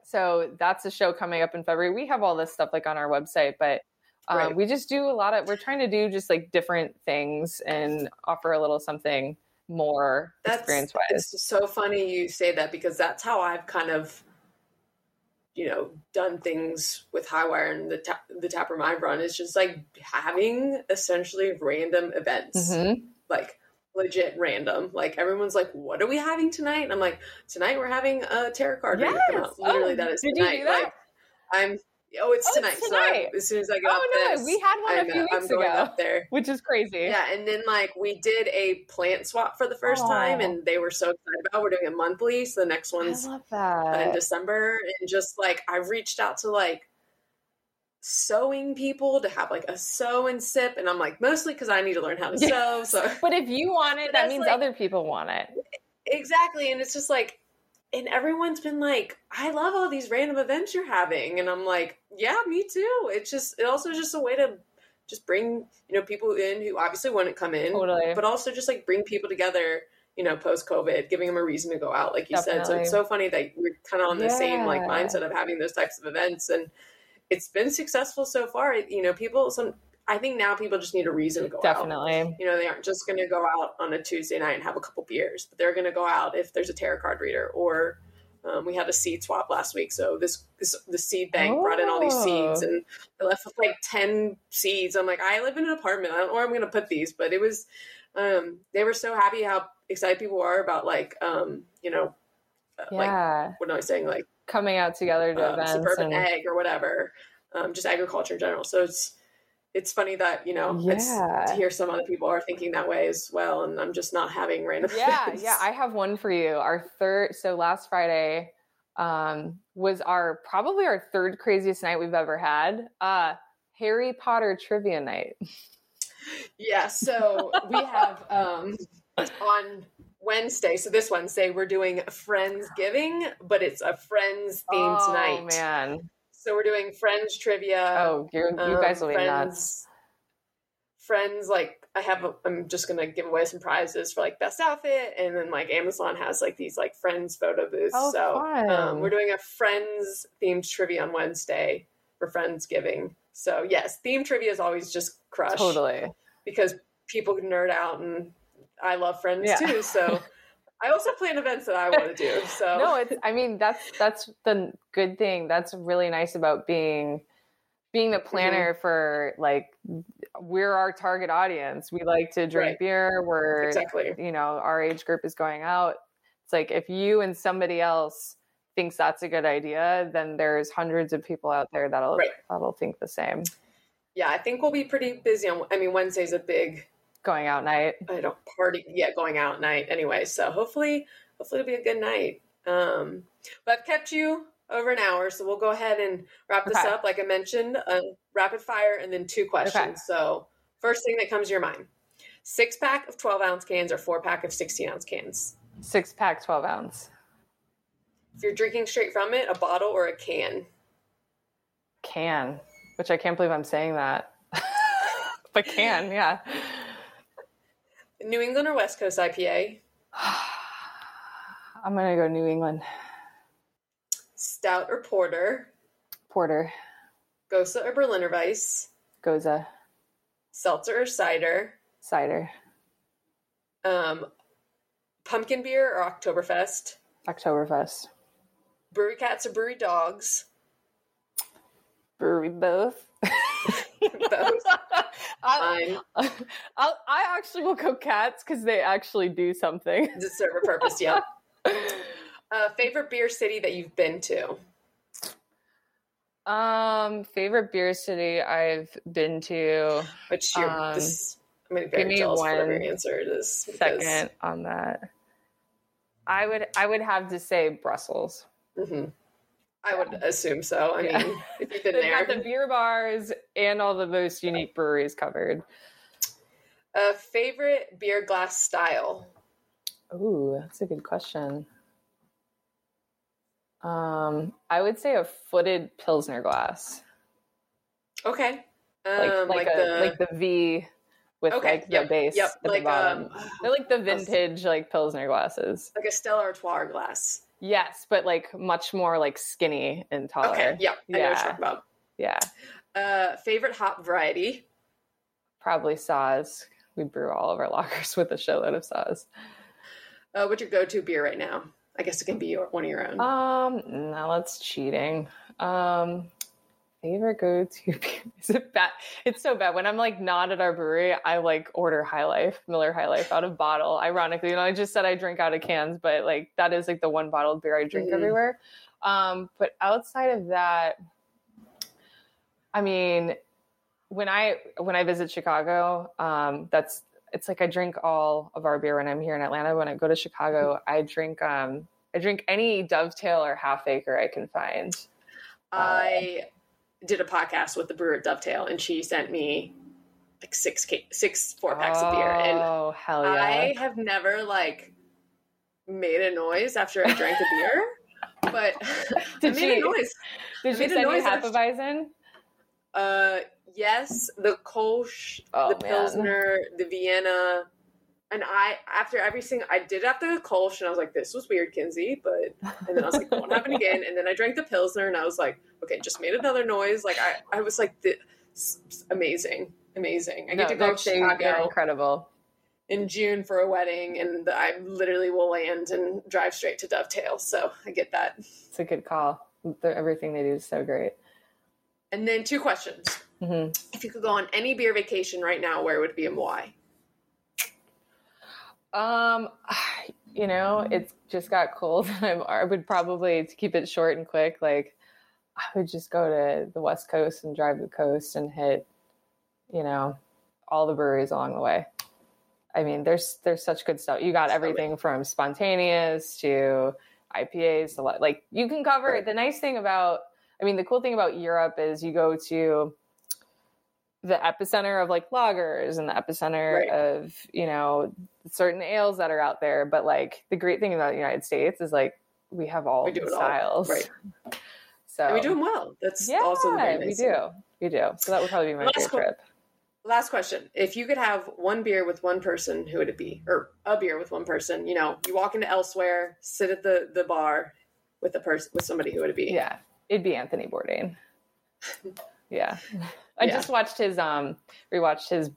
so that's a show coming up in february. We have all this stuff like on our website but um, right. we just do a lot of we're trying to do just like different things and offer a little something more experience wise it's so funny you say that because that's how i've kind of you know done things with highwire and the ta- the taproom i've run is just like having essentially random events mm-hmm. like legit random. Like everyone's like, "What are we having tonight?" And I'm like, "Tonight we're having a tarot card yes. out." Literally, oh, that is tonight. Like I'm Oh, it's oh, tonight. It's tonight. So as soon as I get oh, no, this, we had one I'm, a few weeks I'm going ago, up there, which is crazy. Yeah, and then like we did a plant swap for the first Aww. time, and they were so excited about. It. We're doing it monthly, so the next one's uh, in December, and just like I've reached out to like sewing people to have like a sew and sip, and I'm like mostly because I need to learn how to [laughs] sew. So, but if you want it, that means like, other people want it. Exactly, and it's just like and everyone's been like, I love all these random events you're having. And I'm like, yeah, me too. It's just, it also is just a way to just bring, you know, people in who obviously wouldn't come in, totally. but also just like bring people together, you know, post COVID, giving them a reason to go out, like you Definitely. said. So it's so funny that we're kind of on the yeah. same like mindset of having those types of events. And it's been successful so far. You know, people, some, I think now people just need a reason to go out. Definitely. out. You know, they aren't just going to go out on a Tuesday night and have a couple beers, but they're going to go out if there's a tarot card reader or um, we had a seed swap last week. So this, this the seed bank oh. brought in all these seeds and I left with like 10 seeds. I'm like, I live in an apartment. I don't know where I'm going to put these, but it was, um, they were so happy how excited people are about like, um, you know, uh, yeah. like, what am I saying? Like coming out together to uh, events suburban and... egg or whatever. Um, just agriculture in general. So it's, it's funny that you know yeah. to hear some other people are thinking that way as well and i'm just not having random [laughs] yeah yeah i have one for you our third so last friday um, was our probably our third craziest night we've ever had uh harry potter trivia night [laughs] yeah so we have um on Wednesday, so this Wednesday, we're doing Friends Giving, but it's a Friends themed oh, night. man. So we're doing Friends trivia. Oh, you um, guys will be nuts. Friends, like I have, a, I'm just gonna give away some prizes for like best outfit, and then like Amazon has like these like Friends photo booths. Oh, so um, we're doing a Friends themed trivia on Wednesday for Friendsgiving. So yes, theme trivia is always just crush. Totally. Because people can nerd out, and I love Friends yeah. too. So. [laughs] I also plan events that I want to do. So no, it's. I mean, that's that's the good thing. That's really nice about being being the mm-hmm. planner mm-hmm. for like we're our target audience. We like to drink right. beer. We're exactly you know our age group is going out. It's like if you and somebody else thinks that's a good idea, then there's hundreds of people out there that'll right. that'll think the same. Yeah, I think we'll be pretty busy on. I mean, Wednesday's a big going out night. I don't party yet, going out night anyway. So hopefully, hopefully it'll be a good night. Um, but I've kept you over an hour, so we'll go ahead and wrap this okay. up. Like I mentioned, uh, rapid fire and then two questions. Okay. So first thing that comes to your mind: six pack of twelve ounce cans or four pack of sixteen ounce cans. Six pack, twelve ounce. If you're drinking straight from it, a bottle or a can. Can, which I can't believe I'm saying that. [laughs] but can, yeah. New England or West Coast IPA? [sighs] I'm gonna go New England. Stout or porter? Porter. Gose or Berliner Weiss? Gose. Seltzer or cider? Cider. Um, pumpkin beer or Oktoberfest? Oktoberfest. Brewery cats or brewery dogs? Brewery both. [laughs] [laughs] [laughs] I. [laughs] I'll, I actually will go cats because they actually do something. To serve a purpose, yeah. Uh, favorite beer city that you've been to? Um, favorite beer city I've been to. Which you're, Um, this, I'm be give very me one your answer is. because- Second on that, I would I would have to say Brussels. Mhm. I would assume so. I Yeah. mean, if you've been They've there. got the beer bars and all the most unique breweries covered. A favorite beer glass style? Ooh, that's a good question. Um, I would say a footed pilsner glass, Okay. Um, like like, like, a the like the V with Okay, like the base yep, at like the bottom. um, They're like the [sighs] vintage like pilsner glasses. like a Stella Artois glass. Yes, but like much more like skinny and taller. Okay, yeah, I know what Yeah. you're talking about. Yeah, Uh, favorite hop variety? probably Saaz. We brew all of our lagers [laughs] with a shitload of Saaz. Uh, what's your go-to beer right now? I guess it can be your, one of your own. Um, no, that's cheating. Um, favorite go to [laughs] beer is it bad? It's so bad when I'm like not at our brewery. I like order High Life, Miller High Life out of bottle. Ironically, you know, I just said I drink out of cans, but like that is like the one bottled beer I drink Mhm. everywhere. Um, but outside of that, I mean, when I when I visit Chicago, um, that's it's like I drink all of our beer when I'm here in Atlanta. When I go to Chicago, I drink um I drink any dovetail or half acre I can find. I did a podcast with the brewer at Dovetail, and she sent me like six six four packs of beer, and Oh hell yeah! I have never like made a noise after I drank a beer, [laughs] but [laughs] I Did made a she- noise. Did she send you half a bison? Uh, yes, the Kolsch, Oh, the man. Pilsner, the Vienna, and I after every single I did after the Kolsch, and I was like, this was weird, Kinsey, but and then I was like, won't happen [laughs] again, and then I drank the Pilsner, and I was like, okay, just made another noise, like I I was like, this amazing, amazing. I get to go to Chicago incredible. in June for a wedding, and I literally will land and drive straight to Dovetail, so I get that. It's a good call. Everything they do is so great. And then two questions. hmm If you could go on any beer vacation right now, where would it be and why? Um, [sighs] you know, it just got cold. [laughs] I'm, I would probably to keep it short and quick. Like, I would just go to the West Coast and drive the coast and hit, you know, all the breweries along the way. I mean, there's there's such good stuff. You got everything from spontaneous to IPAs to like, you can cover. The nice thing about, I mean, the cool thing about Europe is you go to the epicenter of like lagers and the epicenter Right. of you know certain ales that are out there but like the great thing about the united states is like we have all We do the styles right. so And we do them well. That's yeah also the very we do we do so that would probably be my Last favorite trip Last question. If you could have one beer with one person, who would it be? Or a beer with one person? You know, you walk into elsewhere, sit at the, the bar with a person with somebody, who would it be? yeah it'd be anthony bourdain [laughs] yeah i Yeah. just watched his um rewatched his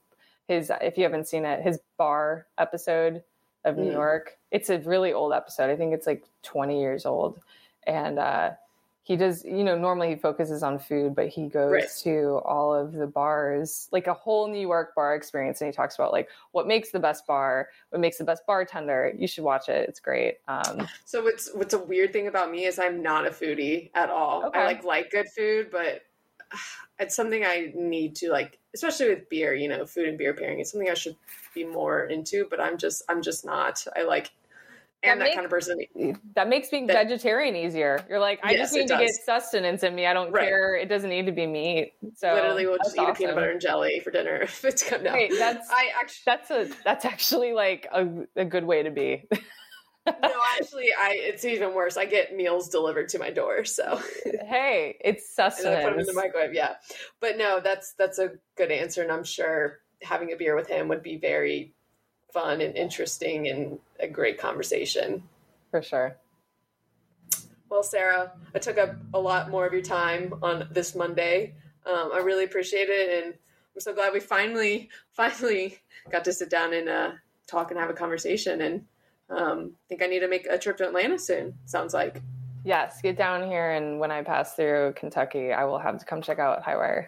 his if you haven't seen it his bar episode of new Mhm. york it's a really old episode i think it's like 20 years old and uh he does you know normally he focuses on food but he goes Right. to all of the bars like a whole new york bar experience and he talks about like what makes the best bar what makes the best bartender you should watch it it's great um So what's what's a weird thing about me is I'm not a foodie at all. Okay. I like like good food, but [sighs] it's something I need to like, especially with beer. You know, food and beer pairing. It's something I should be more into, but I'm just I'm just not. I like. And That that make- kind of person. that makes being That- vegetarian easier you're like i Yes, just need to get sustenance in me i don't Right. care it doesn't need to be meat so Literally, we'll just that's eat a peanut butter and jelly for dinner [laughs] if it's good. No, Wait, that's I actually that's a that's actually like a, a good way to be [laughs] no, [laughs] actually, I it's even worse. I get meals delivered to my door, so [laughs] hey it's and I put them in the microwave. Yeah, but no, that's that's a good answer, and I'm sure having a beer with him would be very fun and interesting and a great conversation. for sure Well, Sarah, I took up a lot more of your time on this Monday. Um, I really appreciate it, and I'm so glad we finally [laughs] finally got to sit down and uh, talk and have a conversation. And um, I think I need to make a trip to Atlanta soon. Sounds like. Yes, get down here, and when I pass through Kentucky, I will have to come check out Highwire.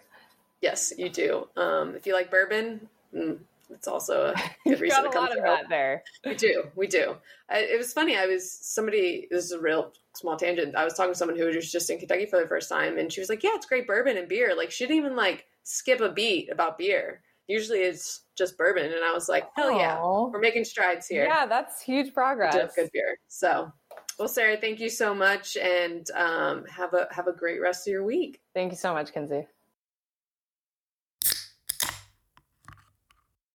Yes, you do. Um, if you like bourbon, mm, it's also a [laughs] good reason got to a come lot of that there. We do, we do. I, it was funny. I was somebody. This is a real small tangent. I was talking to someone who was just in Kentucky for the first time, and she was like, "Yeah, it's great bourbon and beer." Like she didn't even like skip a beat about beer. Usually, it's just bourbon, and I was like, "Hell yeah, we're making strides here." Yeah, that's huge progress. good beer. So, well, Sarah, thank you so much, and um, have a have a great rest of your week. Thank you so much, Kinsey.